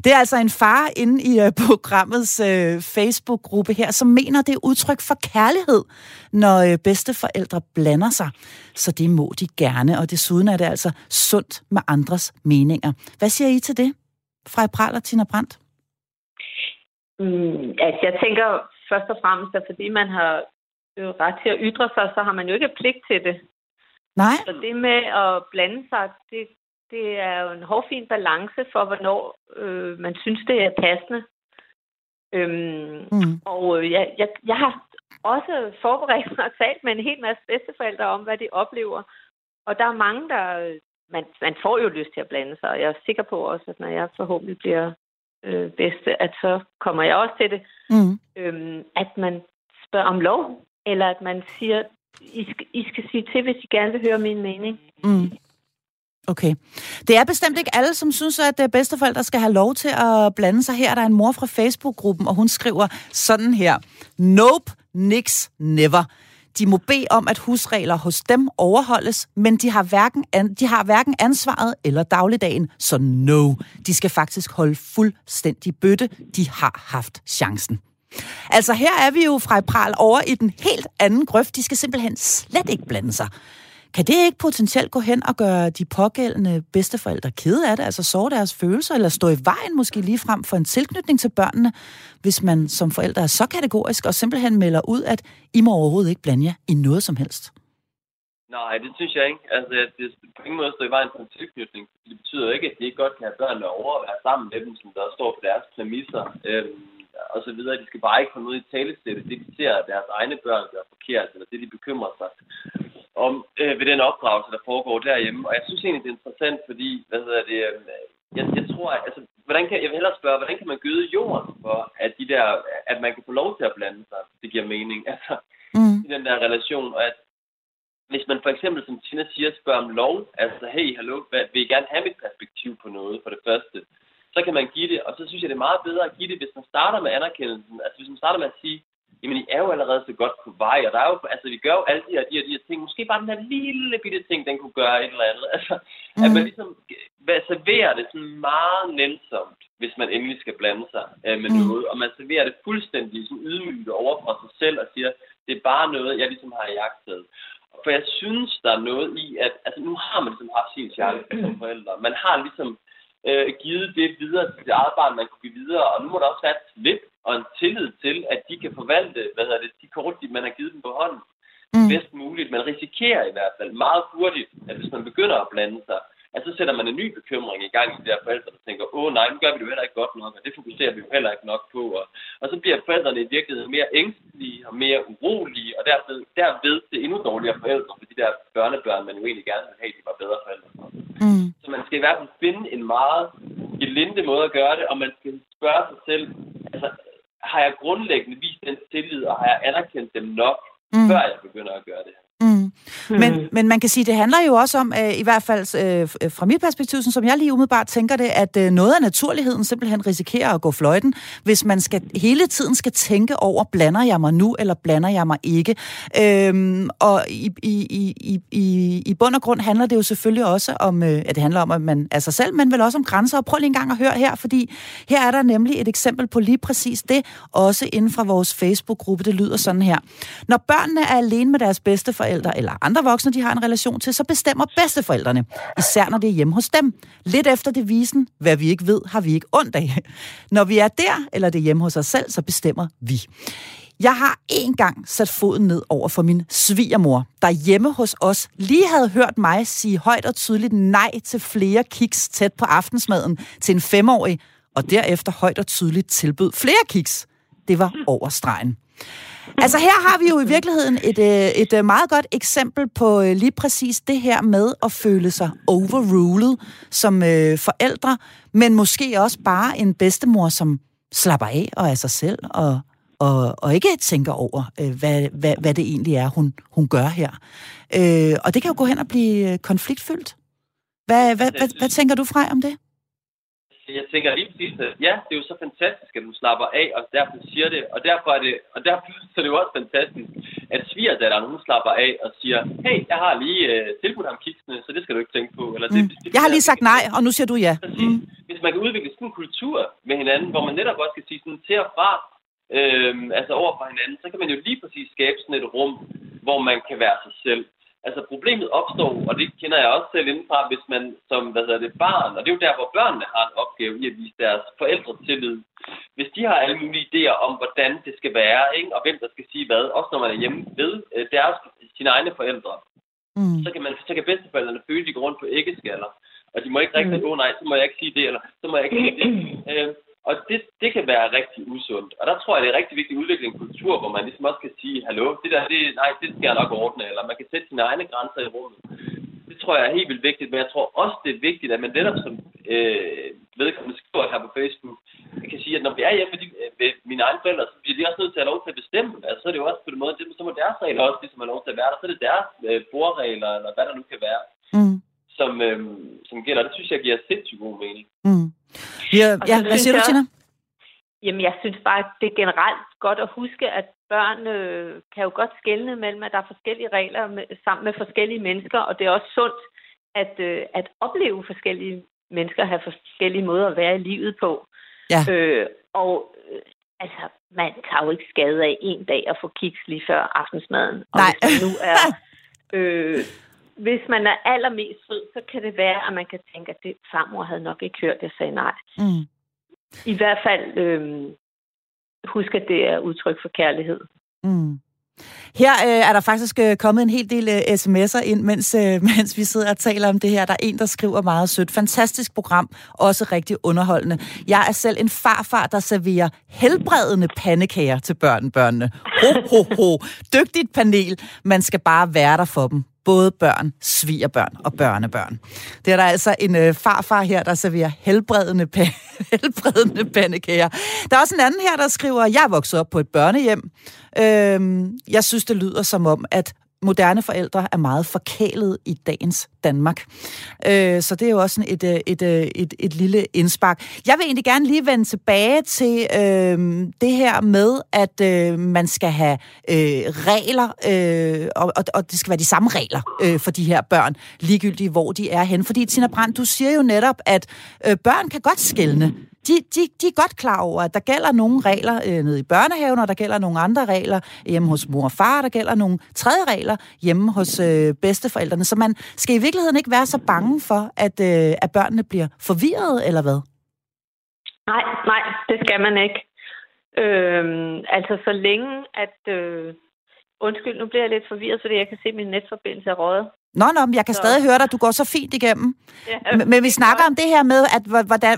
Det er altså en far inde i uh, programmets uh, Facebook-gruppe her, som mener, det er udtryk for kærlighed, når uh, bedsteforældre blander sig. Så det må de gerne, og desuden er det altså sundt med andres meninger. Hvad siger I til det? Fra Pral og Tina Brandt? Mm, altså, jeg tænker først og fremmest, at fordi man har ret til at ytre sig, så har man jo ikke pligt til det. Nej. Så det med at blande sig, det det er jo en hårfin balance for, hvornår øh, man synes, det er passende. Øhm, mm. Og øh, jeg, jeg, jeg har også forberedt mig og talt med en hel masse bedsteforældre om, hvad de oplever. Og der er mange, der... Man, man får jo lyst til at blande sig, og jeg er sikker på også, at når jeg forhåbentlig bliver øh, bedste, at så kommer jeg også til det. Mm. Øhm, at man spørger om lov, eller at man siger, I skal, I skal sige til, hvis I gerne vil høre min mening. Mm. Okay. Det er bestemt ikke alle, som synes, at øh, bedsteforældre skal have lov til at blande sig her. Der er en mor fra Facebook-gruppen, og hun skriver sådan her. Nope, nix, never. De må bede om, at husregler hos dem overholdes, men de har, hverken an, de har hverken ansvaret eller dagligdagen, så no. De skal faktisk holde fuldstændig bøtte. De har haft chancen. Altså her er vi jo fra Pral over i den helt anden grøft. De skal simpelthen slet ikke blande sig. Kan det ikke potentielt gå hen og gøre de pågældende bedsteforældre kede af det, altså så deres følelser, eller stå i vejen måske lige frem for en tilknytning til børnene, hvis man som forældre er så kategorisk og simpelthen melder ud, at I må overhovedet ikke blande jer i noget som helst? Nej, det synes jeg ikke. Altså, det er på ingen måde stå i vejen for en tilknytning. Det betyder ikke, at de ikke godt kan have børnene over at være sammen med dem, som der står på deres præmisser. Øhm, og så videre. De skal bare ikke få noget i talesættet. Det, de ser, at deres egne børn gør forkert, eller det, de bekymrer sig om øh, ved den opdragelse, der foregår derhjemme. Og jeg synes egentlig, det er interessant, fordi, hvad hedder det, øh, jeg, jeg tror, altså, hvordan kan, jeg vil hellere spørge, hvordan kan man gøde jorden for, at, de der, at man kan få lov til at blande sig, det giver mening, (laughs) altså, mm. i den der relation, og at hvis man for eksempel, som Tina siger, spørger om lov, altså, hey, hallo, hvad, vil I gerne have mit perspektiv på noget, for det første, så kan man give det, og så synes jeg, det er meget bedre at give det, hvis man starter med anerkendelsen, altså hvis man starter med at sige, jamen I er jo allerede så godt på vej, og der er jo, altså vi gør jo alle de her, de her, de her ting, måske bare den her lille bitte ting, den kunne gøre et eller andet, (laughs) altså mm. at man ligesom serverer det sådan meget nænsomt, hvis man endelig skal blande sig øh, med mm. noget, og man serverer det fuldstændig sådan ydmygt over for sig selv og siger, det er bare noget, jeg ligesom har jagtet. For jeg synes, der er noget i, at altså, nu har man ligesom haft sin chance som (clears throat) forældre. Man har ligesom øh, givet det videre til det eget barn, man kunne give videre. Og nu må der også være et slip og en tillid til, at de kan forvalte hvad hedder det, de kort, man har givet dem på hånden mm. bedst muligt. Man risikerer i hvert fald meget hurtigt, at hvis man begynder at blande sig, at så sætter man en ny bekymring i gang i de der forældre, der tænker, åh nej, nu gør vi det jo heller ikke godt nok, og det fokuserer vi jo heller ikke nok på. Og, og så bliver forældrene i virkeligheden mere ængstelige og mere urolige, og derved, derved det endnu dårligere forældre for de der børnebørn, man jo egentlig gerne vil have, de var bedre forældre for. Mm. Så man skal i hvert fald finde en meget gelinde måde at gøre det, og man skal spørge sig selv, altså, har jeg grundlæggende vist den tillid, og har jeg anerkendt dem nok, mm. før jeg begynder at gøre det her? Mm. Men, mm. men man kan sige, det handler jo også om, øh, i hvert fald øh, fra mit perspektiv, som jeg lige umiddelbart tænker det, at øh, noget af naturligheden simpelthen risikerer at gå fløjten, hvis man skal hele tiden skal tænke over, blander jeg mig nu, eller blander jeg mig ikke. Øhm, og i, i, i, i, i bund og grund handler det jo selvfølgelig også om, øh, at det handler om, at man er sig selv, men vel også om grænser. Og prøv lige en gang at høre her, fordi her er der nemlig et eksempel på lige præcis det, også inden fra vores Facebook-gruppe. Det lyder sådan her. Når børnene er alene med deres bedsteforældre, eller andre voksne, de har en relation til, så bestemmer bedsteforældrene. Især når det er hjemme hos dem. Lidt efter devisen, hvad vi ikke ved, har vi ikke ondt af. Når vi er der, eller det er hjemme hos os selv, så bestemmer vi. Jeg har en gang sat foden ned over for min svigermor, der hjemme hos os lige havde hørt mig sige højt og tydeligt nej til flere kiks tæt på aftensmaden til en femårig, og derefter højt og tydeligt tilbød flere kiks. Det var over stregen. Altså her har vi jo i virkeligheden et, øh, et øh, meget godt eksempel på øh, lige præcis det her med at føle sig overrulet som øh, forældre, men måske også bare en bedstemor, som slapper af og er sig selv og, og, og ikke tænker over, øh, hvad, hvad, hvad det egentlig er, hun, hun gør her. Øh, og det kan jo gå hen og blive konfliktfyldt. Hvad, hvad, hvad, hvad tænker du, fra om det? Jeg tænker lige præcis, at ja, det er jo så fantastisk, at du slapper af, og derfor siger det, og derfor er det, og derfor så er det jo også fantastisk, at svigerdatteren, hun slapper af og siger, hey, jeg har lige uh, tilbudt ham kiksene, så det skal du ikke tænke på. Eller, det, mm. det, jeg har lige sagt nej, og nu siger du ja. Mm. Hvis man kan udvikle sådan en kultur med hinanden, hvor man netop også kan sige sådan til og fra, øhm, altså over for hinanden, så kan man jo lige præcis skabe sådan et rum, hvor man kan være sig selv. Altså problemet opstår, og det kender jeg også selv indenfra, hvis man som hvad hedder det, barn, og det er jo der, hvor børnene har en opgave i at vise deres forældre tillid. Hvis de har alle mulige idéer om, hvordan det skal være, ikke? og hvem der skal sige hvad, også når man er hjemme ved øh, deres, sine egne forældre, mm. så, kan man, så kan bedsteforældrene føle, at de går rundt på æggeskaller. Og de må ikke rigtig, mm. åh oh, nej, så må jeg ikke sige det, eller så må jeg ikke sige det. (clears throat) Øh, og det, det kan være rigtig usundt. Og der tror jeg, det er rigtig vigtigt at udvikle en kultur, hvor man ligesom også kan sige, hallo, det der, det, nej, det skal jeg nok ordne, eller man kan sætte sine egne grænser i rummet. Det tror jeg er helt vildt vigtigt, men jeg tror også, det er vigtigt, at man netop som øh, vedkommende skriver her på Facebook, jeg kan sige, at når vi er hjemme med, de, øh, med mine egne forældre, så bliver de også nødt til at have lov til at bestemme. Altså, så er det jo også på den måde, det, så må deres regler også ligesom have lov til at være der. Så er det deres øh, bordregler, eller hvad der nu kan være. Mm. Som, øh, som gælder. Det synes jeg giver sindssygt god mening. Mm. Ja, ja hvad siger du, Tina? Jamen, jeg synes bare, at det er generelt godt at huske, at børn øh, kan jo godt skelne mellem, at der er forskellige regler med, sammen med forskellige mennesker, og det er også sundt at, øh, at opleve forskellige mennesker have forskellige måder at være i livet på. Ja. Øh, og øh, altså, man tager jo ikke skade af en dag at få kiks lige før aftensmaden. Og Nej. hvis man nu er... (laughs) Øh, hvis man er allermest sød, så kan det være, at man kan tænke, at det, farmor havde nok ikke hørt, at jeg sagde nej. Mm. I hvert fald øh, husk, at det er udtryk for kærlighed. Mm. Her øh, er der faktisk øh, kommet en hel del øh, sms'er ind, mens, øh, (laughs) mens vi sidder og taler om det her. Der er en, der skriver meget sødt. Fantastisk program, også rigtig underholdende. Jeg er selv en farfar, der serverer helbredende pandekager til børnebørnene. Ho, ho, ho. Dygtigt panel. Man skal bare være der for dem både børn, svigerbørn og børnebørn. Det er der altså en øh, farfar her, der serverer helbredende, pa- (laughs) helbredende pandekager. Der er også en anden her, der skriver, jeg er vokset op på et børnehjem. Øhm, jeg synes, det lyder som om, at moderne forældre er meget forkælet i dagens Danmark. Øh, så det er jo også et, øh, et, et, et, et lille indspark. Jeg vil egentlig gerne lige vende tilbage til øh, det her med, at øh, man skal have øh, regler, øh, og, og, og det skal være de samme regler øh, for de her børn, ligegyldigt hvor de er hen. Fordi Tina Brandt, du siger jo netop, at øh, børn kan godt skælne de, de, de er godt klar over, at der gælder nogle regler øh, nede i børnehaven, og der gælder nogle andre regler hjemme hos mor og far, der gælder nogle tredje regler hjemme hos øh, bedsteforældrene. Så man skal i virkeligheden ikke være så bange for, at, øh, at børnene bliver forvirret, eller hvad? Nej, nej, det skal man ikke. Øhm, altså så længe, at... Øh, undskyld, nu bliver jeg lidt forvirret, fordi jeg kan se, at min netforbindelse er røget. Nå, nå, men jeg kan så. stadig høre dig. Du går så fint igennem. Ja, men, men vi snakker om det her med, at hvordan,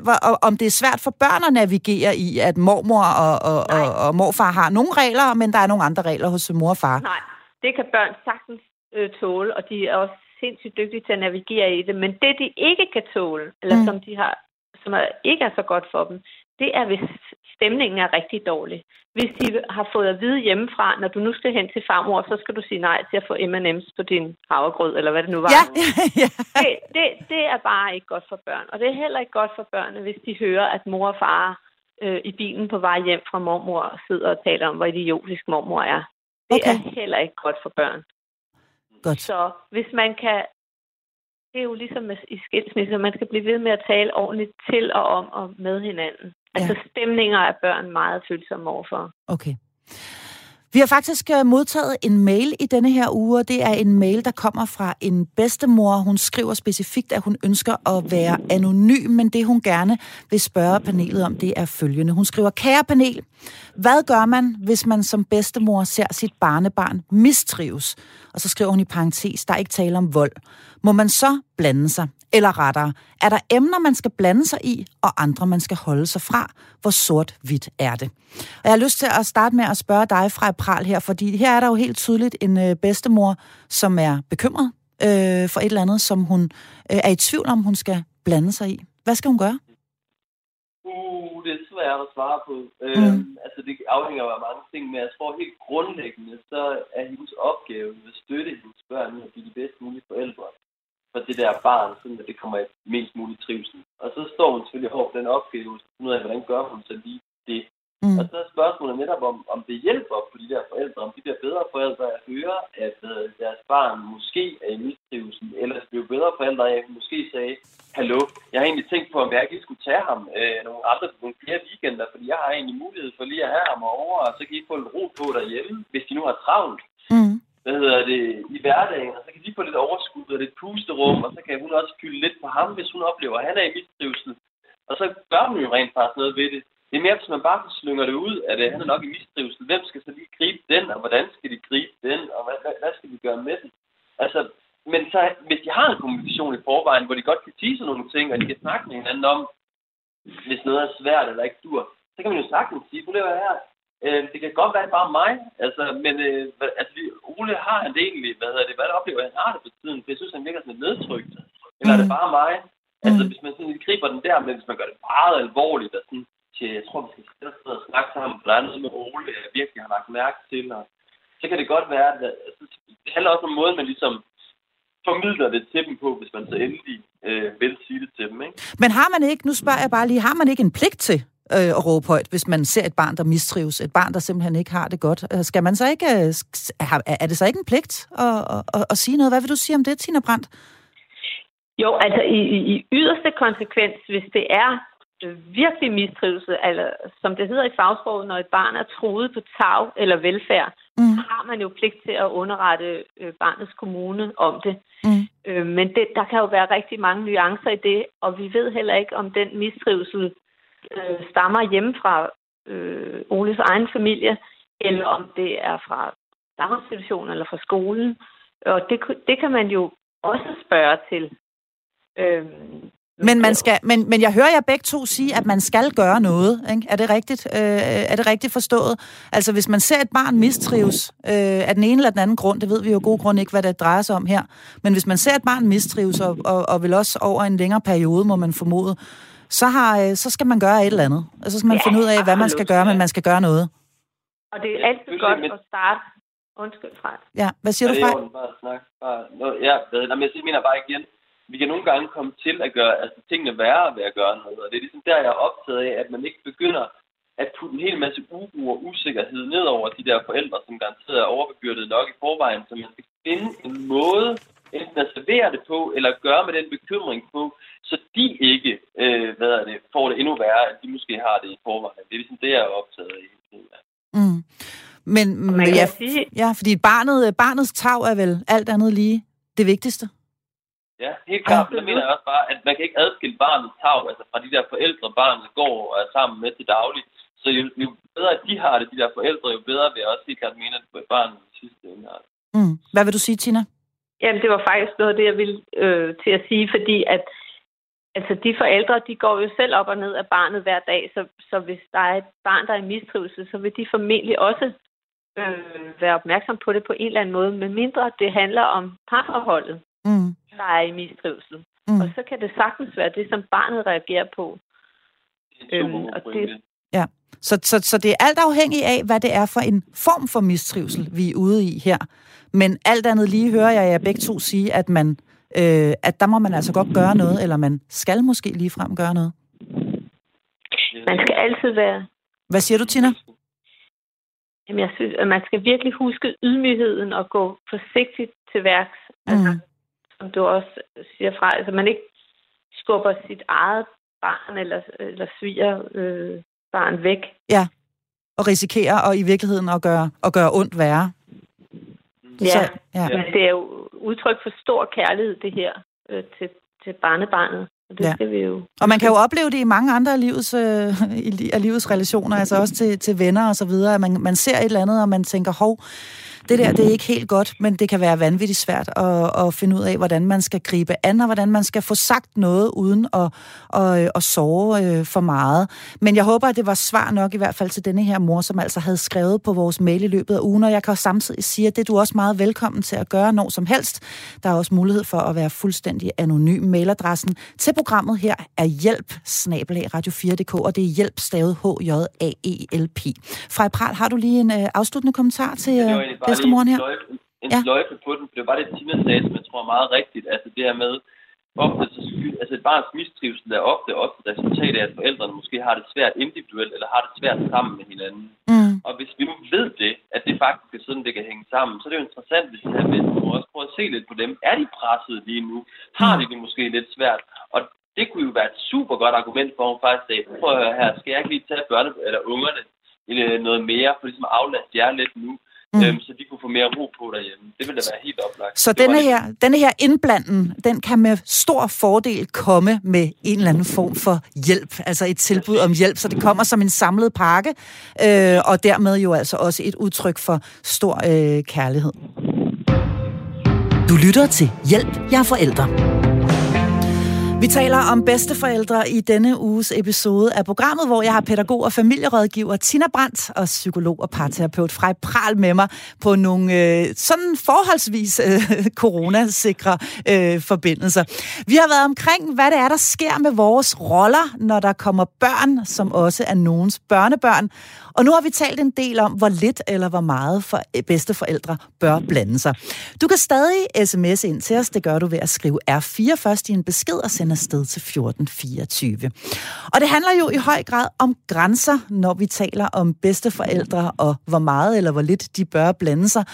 om det er svært for børn at navigere i, at mormor og, og, og, og morfar har nogle regler, men der er nogle andre regler hos mor og far. Nej, det kan børn sagtens øh, tåle, og de er også sindssygt dygtige til at navigere i det, men det, de ikke kan tåle, eller mm. som de har, som er, ikke er så godt for dem, det er, hvis stemningen er rigtig dårlig. Hvis de har fået at vide hjemmefra, når du nu skal hen til farmor, så skal du sige nej til at få M&M's på din havregrød, eller hvad det nu var. Ja, ja. (laughs) Det, det, det er bare ikke godt for børn. Og det er heller ikke godt for børnene, hvis de hører, at mor og far øh, i bilen på vej hjem fra mormor sidder og taler om, hvor idiotisk mormor er. Det okay. er heller ikke godt for børn. Godt. Så hvis man kan det er jo ligesom i skilsmisse, man skal blive ved med at tale ordentligt til og om og med hinanden. Altså stemninger er børn meget følsomme overfor. Okay. Vi har faktisk øh, modtaget en mail i denne her uge, og det er en mail, der kommer fra en bedstemor. Hun skriver specifikt, at hun ønsker at være anonym, men det hun gerne vil spørge panelet om, det er følgende. Hun skriver, kære panel, hvad gør man, hvis man som bedstemor ser sit barnebarn mistrives? Og så skriver hun i parentes, der er ikke tale om vold. Må man så blande sig? Eller rettere, er der emner, man skal blande sig i, og andre, man skal holde sig fra? Hvor sort-hvidt er det? Og jeg har lyst til at starte med at spørge dig fra Pral her, fordi her er der jo helt tydeligt en øh, bedstemor, som er bekymret øh, for et eller andet, som hun øh, er i tvivl om, hun skal blande sig i. Hvad skal hun gøre? Uh, det er svært at svare på. Øh, mm. Øhm, altså, det afhænger af mange ting, men jeg tror helt grundlæggende, så er hendes opgave at støtte hendes børn med at blive de bedst mulige forældre for det der barn, sådan at det kommer i mest mulig trivsel. Og så står hun selvfølgelig over den opgave, og af, hvordan gør hun så lige det. Mm. Og så er spørgsmålet netop om, om det hjælper på de der forældre, om de bliver bedre forældre at høre, at uh, deres barn måske er i mistrivsel, eller at blive bedre forældre af, at måske sagde, hallo, jeg har egentlig tænkt på, om jeg ikke skulle tage ham øh, nogle andre nogle flere weekender, fordi jeg har egentlig mulighed for lige at have ham over, og så kan I få en ro på derhjemme, hvis de nu har travlt. Mm hvad hedder det, i hverdagen, og så kan de få lidt overskud og lidt pusterum, og så kan hun også fylde lidt på ham, hvis hun oplever, at han er i mistrivsel. Og så gør hun jo rent faktisk noget ved det. Det er mere, hvis man bare slynger det ud, at øh, han er nok i mistrivsel. Hvem skal så lige gribe den, og hvordan skal de gribe den, og hvad, hvad, hvad skal vi gøre med den? Altså, men så, hvis de har en kommunikation i forvejen, hvor de godt kan sige sådan nogle ting, og de kan snakke med hinanden om, hvis noget er svært eller ikke dur, så kan man jo sagtens sige, prøv at her, Øh, det kan godt være bare mig, altså, men øh, altså, Ole har han det egentlig, hvad hedder det, hvad oplever han har det på tiden, for jeg synes, han virker sådan nedtrykt. Eller mm. er det mm. bare mig? Mm. Altså, hvis man sådan griber den der, men hvis man gør det meget alvorligt, og sådan, til, jeg tror, vi skal sætte os og snakke sammen, for der er noget med Ole, jeg virkelig har lagt mærke til, og så kan det godt være, at altså, det handler også om måden, man ligesom formidler det til dem på, hvis man så endelig øh, vil sige det til dem. Ikke? Men har man ikke, nu spørger jeg bare lige, har man ikke en pligt til øh, at råbe højt, hvis man ser et barn, der mistrives, et barn, der simpelthen ikke har det godt. Øh, skal man så ikke, øh, er det så ikke en pligt at, at, at, at sige noget? Hvad vil du sige om det, Tina Brandt? Jo, altså i, i yderste konsekvens, hvis det er virkelig mistrivelse, eller som det hedder i fagsproget, når et barn er truet på tag eller velfærd, mm. har man jo pligt til at underrette øh, barnets kommune om det. Mm. Øh, men det, der kan jo være rigtig mange nuancer i det, og vi ved heller ikke, om den mistrivsel øh, stammer hjemme fra øh, Oles egen familie, eller om det er fra daginstitutionen eller fra skolen. Og det, det kan man jo også spørge til. Øh, men, man skal, men, men jeg hører jer begge to sige, at man skal gøre noget. Ikke? Er det rigtigt? Øh, er det rigtigt forstået? Altså, hvis man ser et barn mistrives øh, af den ene eller den anden grund, det ved vi jo god grund ikke, hvad det drejer sig om her, men hvis man ser et barn mistrives, og, og, og vil også over en længere periode, må man formode, så, har, øh, så skal man gøre et eller andet. Og så skal man ja, finde ud af, hvad man skal gøre, men man skal gøre noget. Og det er altid godt at starte. Undskyld, Frank. Ja, hvad siger ja, du, Frank? Bare snak. Bare, ja, jeg mener bare igen, vi kan nogle gange komme til at gøre altså, tingene værre ved at gøre noget. Og det er ligesom der, jeg er optaget af, at man ikke begynder at putte en hel masse uro og usikkerhed ned over de der forældre, som garanteret er overbebyrdet nok i forvejen. Så man skal finde en måde, enten at servere det på, eller gøre med den bekymring på, så de ikke øh, hvad er det, får det endnu værre, end de måske har det i forvejen. Det er ligesom det, jeg er optaget af. Mm. Men, men ja, sige... ja, fordi barnet, barnets tag er vel alt andet lige det vigtigste? Ja, helt klart. Men jeg mener også bare, at man kan ikke adskille barnets tag altså fra de der forældre, barnet går og er sammen med til daglig. Så jo, jo bedre at de har det, de der forældre, jo bedre vil jeg også helt klart mene, at barnet sidste ende har det. Mm. Hvad vil du sige, Tina? Jamen, det var faktisk noget af det, jeg ville øh, til at sige, fordi at altså, de forældre, de går jo selv op og ned af barnet hver dag, så, så hvis der er et barn, der er i mistrivelse, så vil de formentlig også øh, være opmærksom på det på en eller anden måde, men mindre det handler om parforholdet. mm. der er i mistrivsel. Mm. Og så kan det sagtens være det, som barnet reagerer på. Øhm, og det- Ja. Så, så, så det er alt afhængigt af, hvad det er for en form for mistrivsel, vi er ude i her. Men alt andet lige hører jeg jer begge to sige, at man øh, at der må man altså godt gøre noget, eller man skal måske ligefrem gøre noget. Man skal altid være... Hvad siger du, Tina? Jamen, jeg synes, at man skal virkelig huske ydmygheden og gå forsigtigt til værks. Altså, Mm. som du også siger fra, altså man ikke skubber sit eget barn eller, eller sviger øh, barn væk. Og risikerer og i virkeligheden at gøre, at gøre ondt værre. Ja, Så, ja. men det er jo udtryk for stor kærlighed, det her, øh, til, til barnebarnet. Og det Ja. skal vi jo... Og man kan jo opleve det i mange andre af livets, øh, i af livets relationer, altså også til, til venner og så videre. at Man, man ser et eller andet, og man tænker, hov, det der, det er ikke helt godt, men det kan være vanvittigt svært at, at finde ud af, hvordan man skal gribe an, og hvordan man skal få sagt noget, uden at, at, at sove øh, for meget. Men jeg håber, at det var svar nok i hvert fald til denne her mor, som altså havde skrevet på vores mail i løbet af ugen, og jeg kan også samtidig sige, at det er du også meget velkommen til at gøre når som helst. Der er også mulighed for at være fuldstændig anonym. Mailadressen til programmet her er hjælp radio4.dk, og det er hjælp stavet H-J-A-E-L-P. Frej Pral, har du lige en øh, afsluttende kommentar til øh, bedstemoren her? en sløjfe, en Ja. sløjfe på den, for det var det, Tina sagde, som jeg tror er meget rigtigt. Altså det her med, ofte så sky- altså et barns mistrivsel er ofte også et resultat af, at forældrene måske har det svært individuelt, eller har det svært sammen med hinanden. Mm, Og hvis vi nu ved det, at det faktisk er sådan, det kan hænge sammen, så er det jo interessant, hvis vi har bedstemor også at se lidt på dem. Er de presset lige nu? Har de det måske lidt svært? Og det kunne jo være et super godt argument for, at hun faktisk sagde, prøv at høre her, skal jeg ikke lige tage børne eller ungerne øh, noget mere, for ligesom at aflaste jer lidt nu, Mm. øhm, så de kunne få mere ro på derhjemme. Det ville da være helt oplagt. Så Det denne det. her, denne her indblanden, den kan med stor fordel komme med en eller anden form for hjælp, altså et tilbud om hjælp, så det kommer som en samlet pakke, øh, og dermed jo altså også et udtryk for stor øh, kærlighed. Du lytter til Hjælp, jeg er forældre. Vi taler om bedsteforældre i denne uges episode af programmet, hvor jeg har pædagog og familierådgiver Tina Brandt og psykolog og parterapeut Frej Pral med mig på nogle øh, sådan forholdsvis øh, coronasikre øh, forbindelser. Vi har været omkring, hvad det er, der sker med vores roller, når der kommer børn, som også er nogens børnebørn. Og nu har vi talt en del om, hvor lidt eller hvor meget for bedsteforældre bør blande sig. Du kan stadig sms ind til os. Det gør du ved at skrive R4 først i en besked og sende afsted til 1424. Og det handler jo i høj grad om grænser, når vi taler om bedsteforældre og hvor meget eller hvor lidt de bør blande sig.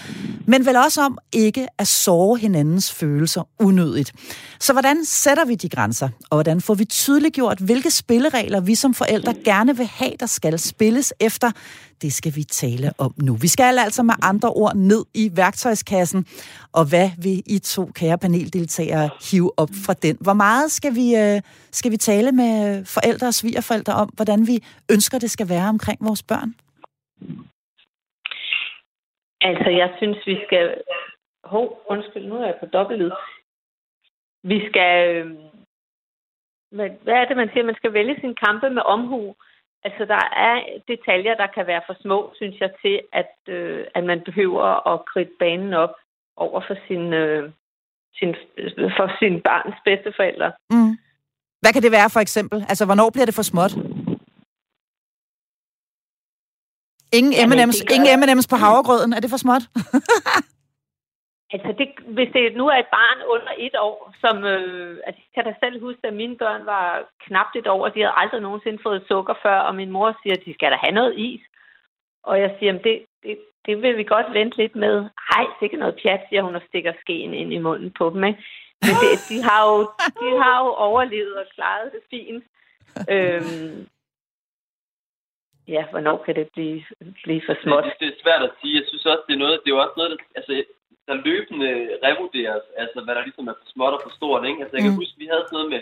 Men vel også om ikke at såre hinandens følelser unødigt. Så hvordan sætter vi de grænser? Og hvordan får vi tydeligt gjort, hvilke spilleregler vi som forældre gerne vil have, der skal spilles efter? Altså, det skal vi tale om nu. Vi skal altså med andre ord ned i værktøjskassen. Og hvad vil I to kære paneldeltagere hive op fra den? Hvor meget skal vi, øh, skal vi tale med forældre og svigerforældre om, hvordan vi ønsker, det skal være omkring vores børn? Altså, jeg synes, vi skal... Hov, undskyld, nu er jeg på dobbeltlyd. Vi skal... Øh... Hvad hvad er det, man siger? Man skal vælge sin kampe med omhu. Altså, der er detaljer, der kan være for små, synes jeg, til, at, øh, at man behøver at kridte banen op over for sin, øh, sin, for sin barns bedsteforældre. Mm. Hvad kan det være for eksempel? Altså, hvornår bliver det for småt? Ingen M&M's, ingen M&M's på havregrøden. Er det for småt? (laughs) Altså, det, hvis det nu er et barn under et år, som... Øh, altså, jeg kan da selv huske, at mine børn var knapt et år, og de havde aldrig nogensinde fået sukker før, og min mor siger, at de skal da have noget is. Og jeg siger, at det, det, det vil vi godt vente lidt med. Ej, sikkert noget pjat, siger hun, og stikker skeen ind i munden på dem, ikke? Men det, de, har jo, de har jo overlevet og klaret det fint. Øhm, ja, hvornår kan det blive, blive for Jeg småt? synes, det er svært at sige. Jeg synes også, det er noget, det er også noget, der, altså, der løbende revurderes, altså hvad der ligesom er for småt og for stort, ikke? Altså jeg kan Mm. huske, vi havde sådan noget med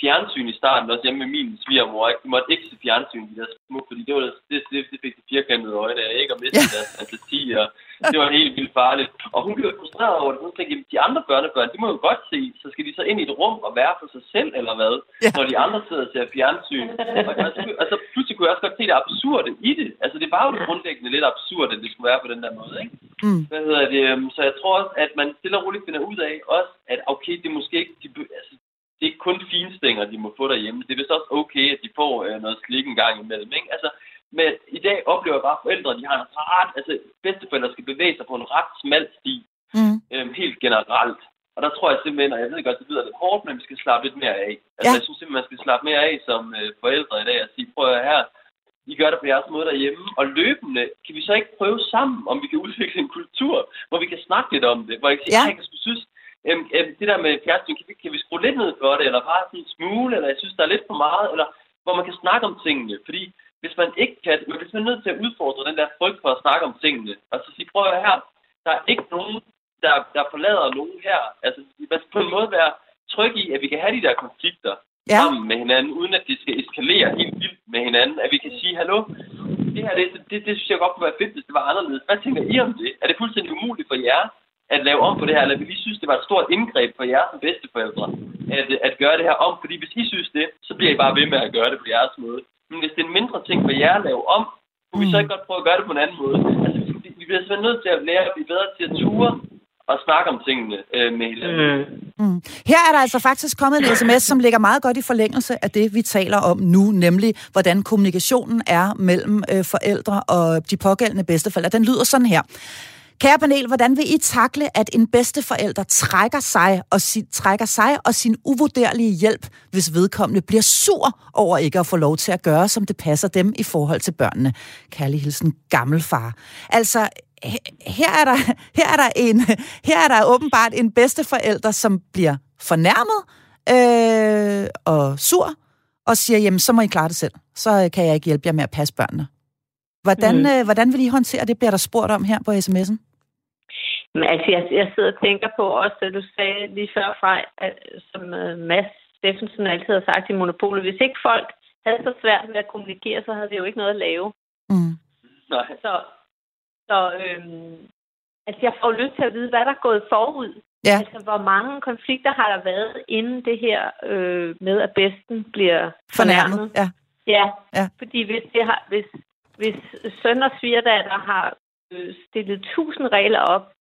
fjernsyn i starten, også hjemme med min svigermor, ikke? De måtte ikke se fjernsyn, de der små, fordi det, var, det, det, det fik de firkantede øjne af, ikke? Og miste Ja. deres fantasi, og det var helt vildt farligt. Og hun blev frustreret over det. Hun tænkte, jamen, de andre børnebørn, de må jo godt se, så skal de så ind i et rum og være for sig selv, eller hvad? Ja. Når de andre sidder og ser fjernsyn. Og, og, så, og så pludselig kunne jeg også godt se det absurde i det. Altså det var jo det grundlæggende lidt absurd, at det skulle være på den der måde, ikke? Mm. Hvad hedder det? øhm, Så jeg tror også, at man stille og roligt finder ud af, også at okay, det er måske ikke, de, altså, kun finstænger, de må få derhjemme. Det er vist også okay, at de får øh, noget slik en gang imellem. Ikke? Altså, men i dag oplever jeg bare, forældre de har en ret, altså bedsteforældre skal bevæge sig på en ret smal sti, mm. øhm, helt generelt. Og der tror jeg simpelthen, og jeg ved godt, det lyder lidt hårdt, men vi skal slappe lidt mere af. Altså, ja. jeg synes simpelthen, man skal slappe mere af som øh, forældre i dag og sige, prøv at her, I gør det på jeres måde derhjemme, og løbende kan vi så ikke prøve sammen, om vi kan udvikle en kultur, hvor vi kan snakke lidt om det, hvor jeg kan sige, ja. jeg kan synes, øhm, øhm, det der med fjernsyn, kan vi, kan vi skrue lidt ned for det, eller bare sådan en smule, eller jeg synes, der er lidt for meget, eller hvor man kan snakke om tingene, fordi hvis man ikke kan, man er nødt til at udfordre den der frygt for at snakke om tingene, og så sige, prøv at her, der er ikke nogen der, der forlader nogen her. Altså, man skal på en måde være tryg i, at vi kan have de der konflikter ja. sammen med hinanden, uden at det skal eskalere helt vildt med hinanden. At vi kan sige, hallo, det her, det, det, det synes jeg godt kunne være fedt, hvis det var anderledes. Hvad tænker I om det? Er det fuldstændig umuligt for jer at lave om på det her, eller vil I synes, det var et stort indgreb for jer som bedsteforældre, at, at gøre det her om? Fordi hvis I synes det, så bliver I bare ved med at gøre det på jeres måde. Men hvis det er en mindre ting for jer at lave om, kunne vi så mm. ikke godt prøve at gøre det på en anden måde? Altså, vi, vi bliver simpelthen nødt til at lære at blive bedre til at ture og snakke om tingene øh, med hinanden. Mm. Mm. Her er der altså faktisk kommet en sms, som ligger meget godt i forlængelse af det, vi taler om nu, nemlig hvordan kommunikationen er mellem øh, forældre og de pågældende bedsteforældre. Den lyder sådan her. Kære panel, hvordan vil I takle, at en bedsteforælder trækker sig og, si, trækker sig og sin uvurderlige hjælp, hvis vedkommende bliver sur over ikke at få lov til at gøre, som det passer dem i forhold til børnene? Kærlig hilsen, gammelfar. Altså, her er der, (laughs) her er der, en, (laughs) her er der åbenbart en bedsteforælder, som bliver fornærmet øh, og sur, og siger, jamen, så må I klare det selv. Så øh, kan jeg ikke hjælpe jer med at passe børnene. Hvordan, mm. øh, hvordan vil I håndtere det, bliver der spurgt om her på sms'en? Men altså, jeg, jeg sidder og tænker på også, at du sagde lige før fra, at, som uh, Mads Steffensen altid har sagt i Monopolet, hvis ikke folk havde så svært ved at kommunikere, så havde det jo ikke noget at lave. Mm. Nej. Så så øhm, altså, jeg får lyst til at vide, hvad der er gået forud. Ja. Altså, hvor mange konflikter har der været inden det her øh, med, at besten bliver fornærmet? fornærmet. Ja. ja. Ja, fordi hvis, det har, hvis, hvis søn og svigerdatter har øh, stillet tusind regler op,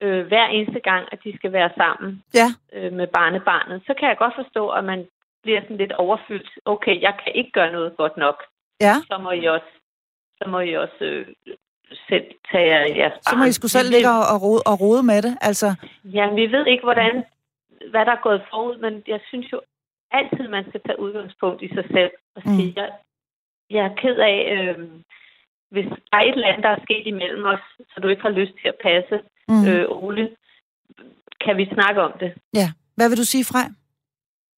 øh, hver eneste gang, at de skal være sammen ja. øh, med barnebarnet, så kan jeg godt forstå, at man bliver sådan lidt overfyldt. Okay, jeg kan ikke gøre noget godt nok. Ja. Så må I også, så må I også øh, selv tage jeres barn. Så må I skulle selv ligge og, rode, og rode med det, altså? Ja, vi ved ikke, hvordan, hvad der er gået forud, men jeg synes jo altid, man skal tage udgangspunkt i sig selv og mm. sige, jeg, jeg er ked af, øh, hvis der er et eller andet, der er sket imellem os, så du ikke har lyst til at passe mm. øh, Ole, kan vi snakke om det? Ja. Hvad vil du sige, Frej?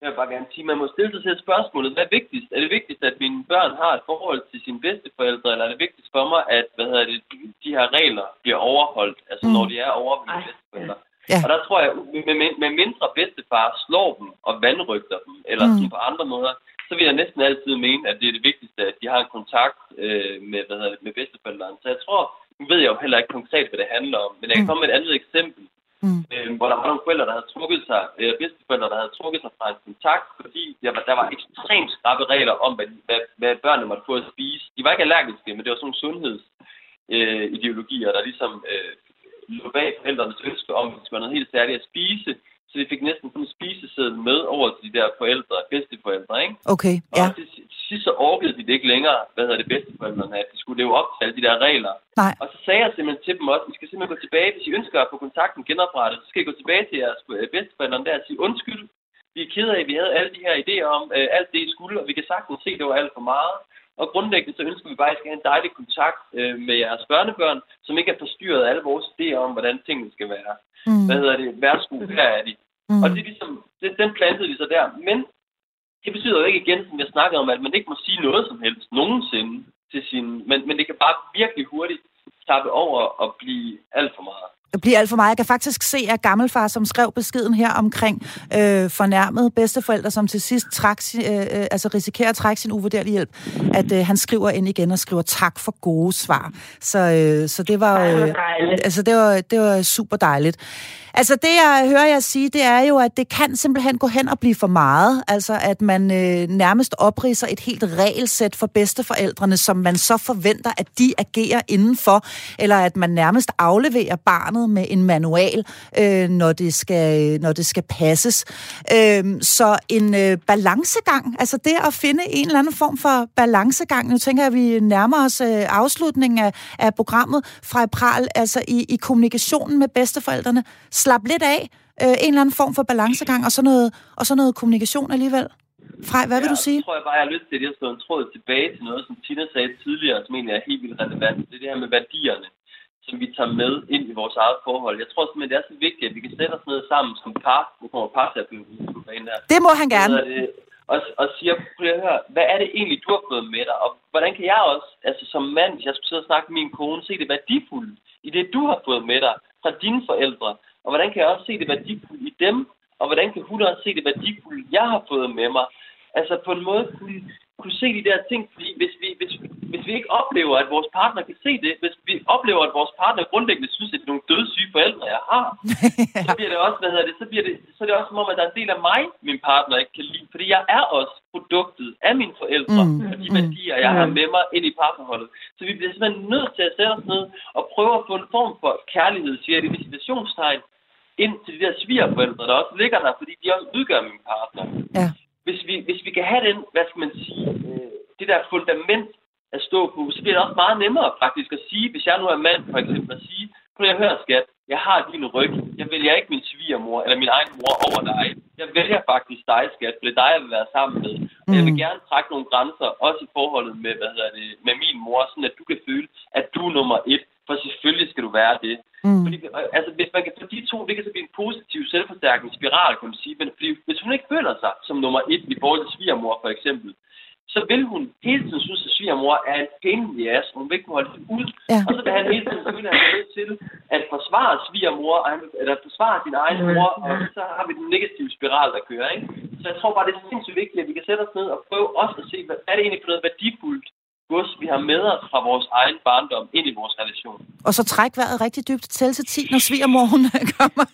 Jeg vil bare gerne sige, man må stille sig selv spørgsmålet, hvad er vigtigst? Er det vigtigst, at mine børn har et forhold til sine bedsteforældre, eller er det vigtigst for mig, at hvad hedder det, de her regler bliver overholdt, altså mm. når de er over mine bedsteforældre? Ja. Og der tror jeg, med, med, med mindre bedstefar slår dem og vandrygter dem, eller mm. sådan på andre måder, så vil jeg næsten altid mene, at det er det vigtigste, at de har en kontakt øh, med, hvad hedder det, med bedsteforældrene. Så jeg tror, nu ved jeg jo heller ikke konkret, hvad det handler om, men jeg kan mm. komme med et andet eksempel. Mm. Øh, hvor der var nogle forældre, der havde trukket sig, øh, bedsteforældre, der havde trukket sig fra en kontakt, fordi der var, der var ekstremt skrappe regler om, hvad, hvad, hvad børnene måtte få at spise. De var ikke allergiske, men det var sådan nogle sundhedsideologier, øh, der ligesom øh, lå bag forældrenes ønske om, at det skulle noget helt særligt at spise. Så vi fik næsten sådan en spiseseddel med over til de der forældre, bedsteforældre, ikke? Okay, ja. Og til sidst så orkede de det ikke længere, hvad hedder det, bedsteforældrene, at de skulle leve op til alle de der regler. Nej. Og så sagde jeg simpelthen til dem også, I skal simpelthen gå tilbage, hvis I ønsker at få kontakten genoprettet, så skal I gå tilbage til jeres øh, bedsteforældre der og sige undskyld. Vi er ked af, at vi havde alle de her idéer om øh, alt det, I skulle, og vi kan sagtens se, at det var alt for meget. Og grundlæggende så ønsker vi bare, at I skal have en dejlig kontakt øh, med jeres børnebørn, som ikke er forstyrret af alle vores idéer om, hvordan tingene skal være. Mm. Hvad hedder det? Værsgo, her er de. Mm. Og det er ligesom, det, den plantede vi så der. Men det betyder jo ikke igen, som jeg snakkede om, at man ikke må sige noget som helst nogensinde til sin... Men, men det kan bare virkelig hurtigt tappe over og blive alt for meget bliver alt for meget. Jeg kan faktisk se, at gammelfar, som skrev beskeden her omkring øh, fornærmet bedsteforældre, som til sidst trak, øh, øh, altså risikerer at trække sin uvurderlige hjælp, at øh, han skriver ind igen og skriver tak for gode svar. Så, øh, så det var, øh, altså, det var, det var super dejligt. Altså det, jeg hører jer sige, det er jo, at det kan simpelthen gå hen og blive for meget. Altså at man øh, nærmest opriser et helt regelsæt for bedsteforældrene, som man så forventer, at de agerer indenfor, eller at man nærmest afleverer barnet med en manual, øh, når, det skal, når det skal passes. Øh, så en øh, balancegang, altså det at finde en eller anden form for balancegang, nu tænker jeg, at vi nærmer os øh, afslutningen af, af programmet fra Pral, altså i, i kommunikationen med bedsteforældrene. Slap lidt af, øh, en eller anden form for balancegang, og så noget, og så noget kommunikation alligevel. Frej, hvad ja, vil du sige? Jeg tror jeg bare, jeg har lyst til, at har en tråd tilbage til noget, som Tina sagde tidligere, som egentlig er helt vildt relevant. Det er det her med værdierne, som vi tager med ind i vores eget forhold. Jeg tror simpelthen, det er så vigtigt, at vi kan sætte os ned sammen som par. Nu kommer parterapeuten ind der. Det må han gerne. Det, og, og siger, prøv at høre, hvad er det egentlig, du har fået med dig? Og hvordan kan jeg også, altså som mand, hvis jeg skulle sidde og snakke med min kone, se det værdifulde i det, du har fået med dig fra dine forældre? Og hvordan kan jeg også se det værdifulde i dem? Og hvordan kan hun også se det værdifulde, jeg har fået med mig? Altså på en måde kunne, kunne se de der ting, fordi hvis vi, hvis, hvis vi ikke oplever, at vores partner kan se det, hvis vi oplever, at vores partner grundlæggende synes, at det er nogle dødssyge forældre, jeg har, (laughs) så bliver det også, hvad hedder det, så bliver det, så er det også som om, at der er en del af mig, min partner ikke kan lide, fordi jeg er også produktet af mine forældre, mm. og de værdier, jeg har med mig ind i parforholdet. Så vi bliver simpelthen nødt til at sætte os ned og prøve at få en form for kærlighed, siger det, visitationstegn, ind til de der svigerforældre, der også ligger der, fordi de også udgør min partner. Ja. Hvis, vi, hvis vi kan have den, hvad skal man sige, øh, det der fundament at stå på, så bliver det også meget nemmere faktisk at sige, hvis jeg nu er mand for eksempel, at sige, prøv at høre skat, jeg har din ryg, jeg vælger ikke min svigermor eller min egen mor over dig. Jeg vælger faktisk dig, skat, for det er dig, jeg vil være sammen med. Og jeg vil mm. gerne trække nogle grænser, også i forholdet med, hvad hedder det, med min mor, sådan at du kan føle, at du er nummer et. For selvfølgelig skal du være det. Mm. Fordi, altså, hvis man kan få de to, det kan så blive en positiv selvforstærkende spiral, kan man sige. Men fordi, hvis hun ikke føler sig som nummer et i forhold til svigermor, for eksempel, så vil hun hele tiden synes, at svigermor er en the ass, og hun vil ikke holde det ud. Ja. Og så vil han hele tiden føle, at nødt til at forsvare svigermor, eller forsvare sin egen mor, og så har vi den negative spiral, der kører. Ikke? Så jeg tror bare, det er sindssygt vigtigt, at vi kan sætte os ned og prøve også at se, hvad er det egentlig for noget værdifuldt gods, vi har med os fra vores egen barndom ind i vores relation. Og så træk vejret rigtig dybt til til 10, når svigermor hun (laughs) kommer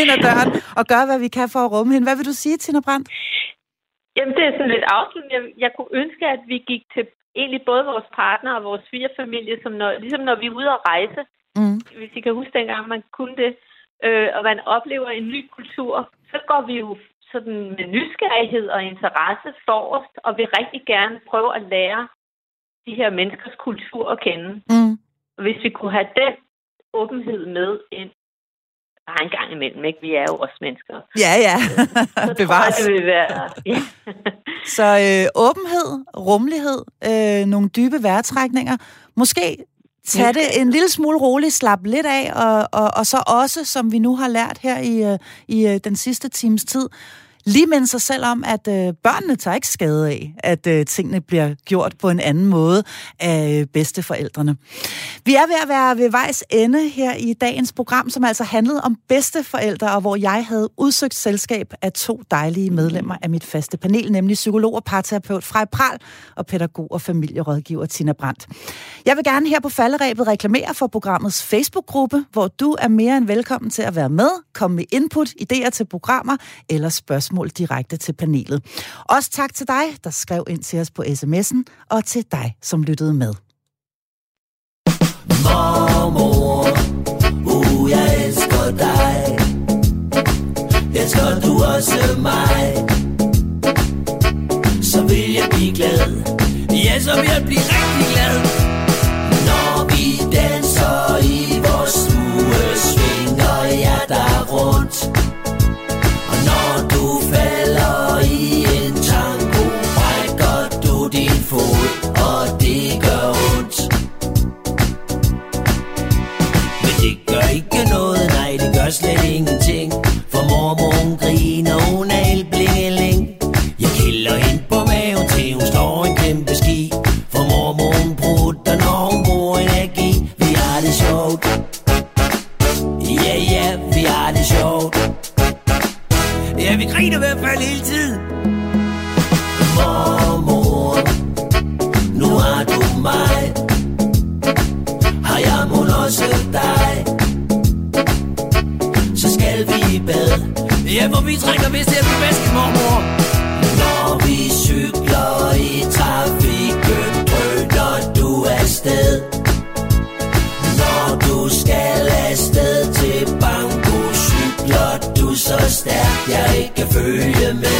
ind ad døren og gør, hvad vi kan for at rumme hende. Hvad vil du sige, Tina Brandt? Jamen, det er sådan lidt afslutning. Jeg, jeg kunne ønske, at vi gik til egentlig både vores partner og vores svigerfamilie, som når, ligesom når vi er ude at rejse. Mm. Hvis I kan huske dengang, man kunne det, øh, og man oplever en ny kultur, så går vi jo sådan med nysgerrighed og interesse forrest, og vil rigtig gerne prøve at lære de her menneskers kultur at kende. Mm. Hvis vi kunne have den åbenhed med ind, bare en gang imellem, ikke? Vi er jo også mennesker. Ja, ja. (laughs) Så Bevares. tror jeg, det vil være... Ja. (laughs) Så øh, åbenhed, rummelighed, øh, nogle dybe vejrtrækninger. Måske tage det en lille smule roligt, slappe lidt af, og, og, og så også, som vi nu har lært her i, øh, i øh, den sidste times tid, lige minde sig selv om, at øh, børnene tager ikke skade af, at øh, tingene bliver gjort på en anden måde af bedsteforældrene. Vi er ved at være ved vejs ende her i dagens program, som altså handlede om bedsteforældre, og hvor jeg havde udsøgt selskab af to dejlige medlemmer af mit faste panel, nemlig psykolog og parterapeut Frej Pral og pædagog og familierådgiver Tina Brandt. Jeg vil gerne her på falderæbet reklamere for programmets Facebook-gruppe, hvor du er mere end velkommen til at være med, komme med input, idéer til programmer eller spørgsmål spørgsmål direkte til panelet. Også tak til dig, der skrev ind til os på sms'en, og til dig, som lyttede med. Mormor, uh, jeg elsker dig. Elsker du også mig? Så vil jeg blive glad. Ja, så vil jeg blive rigtig glad. Når vi danser i vores stue, svinger jeg der rundt. Skal følge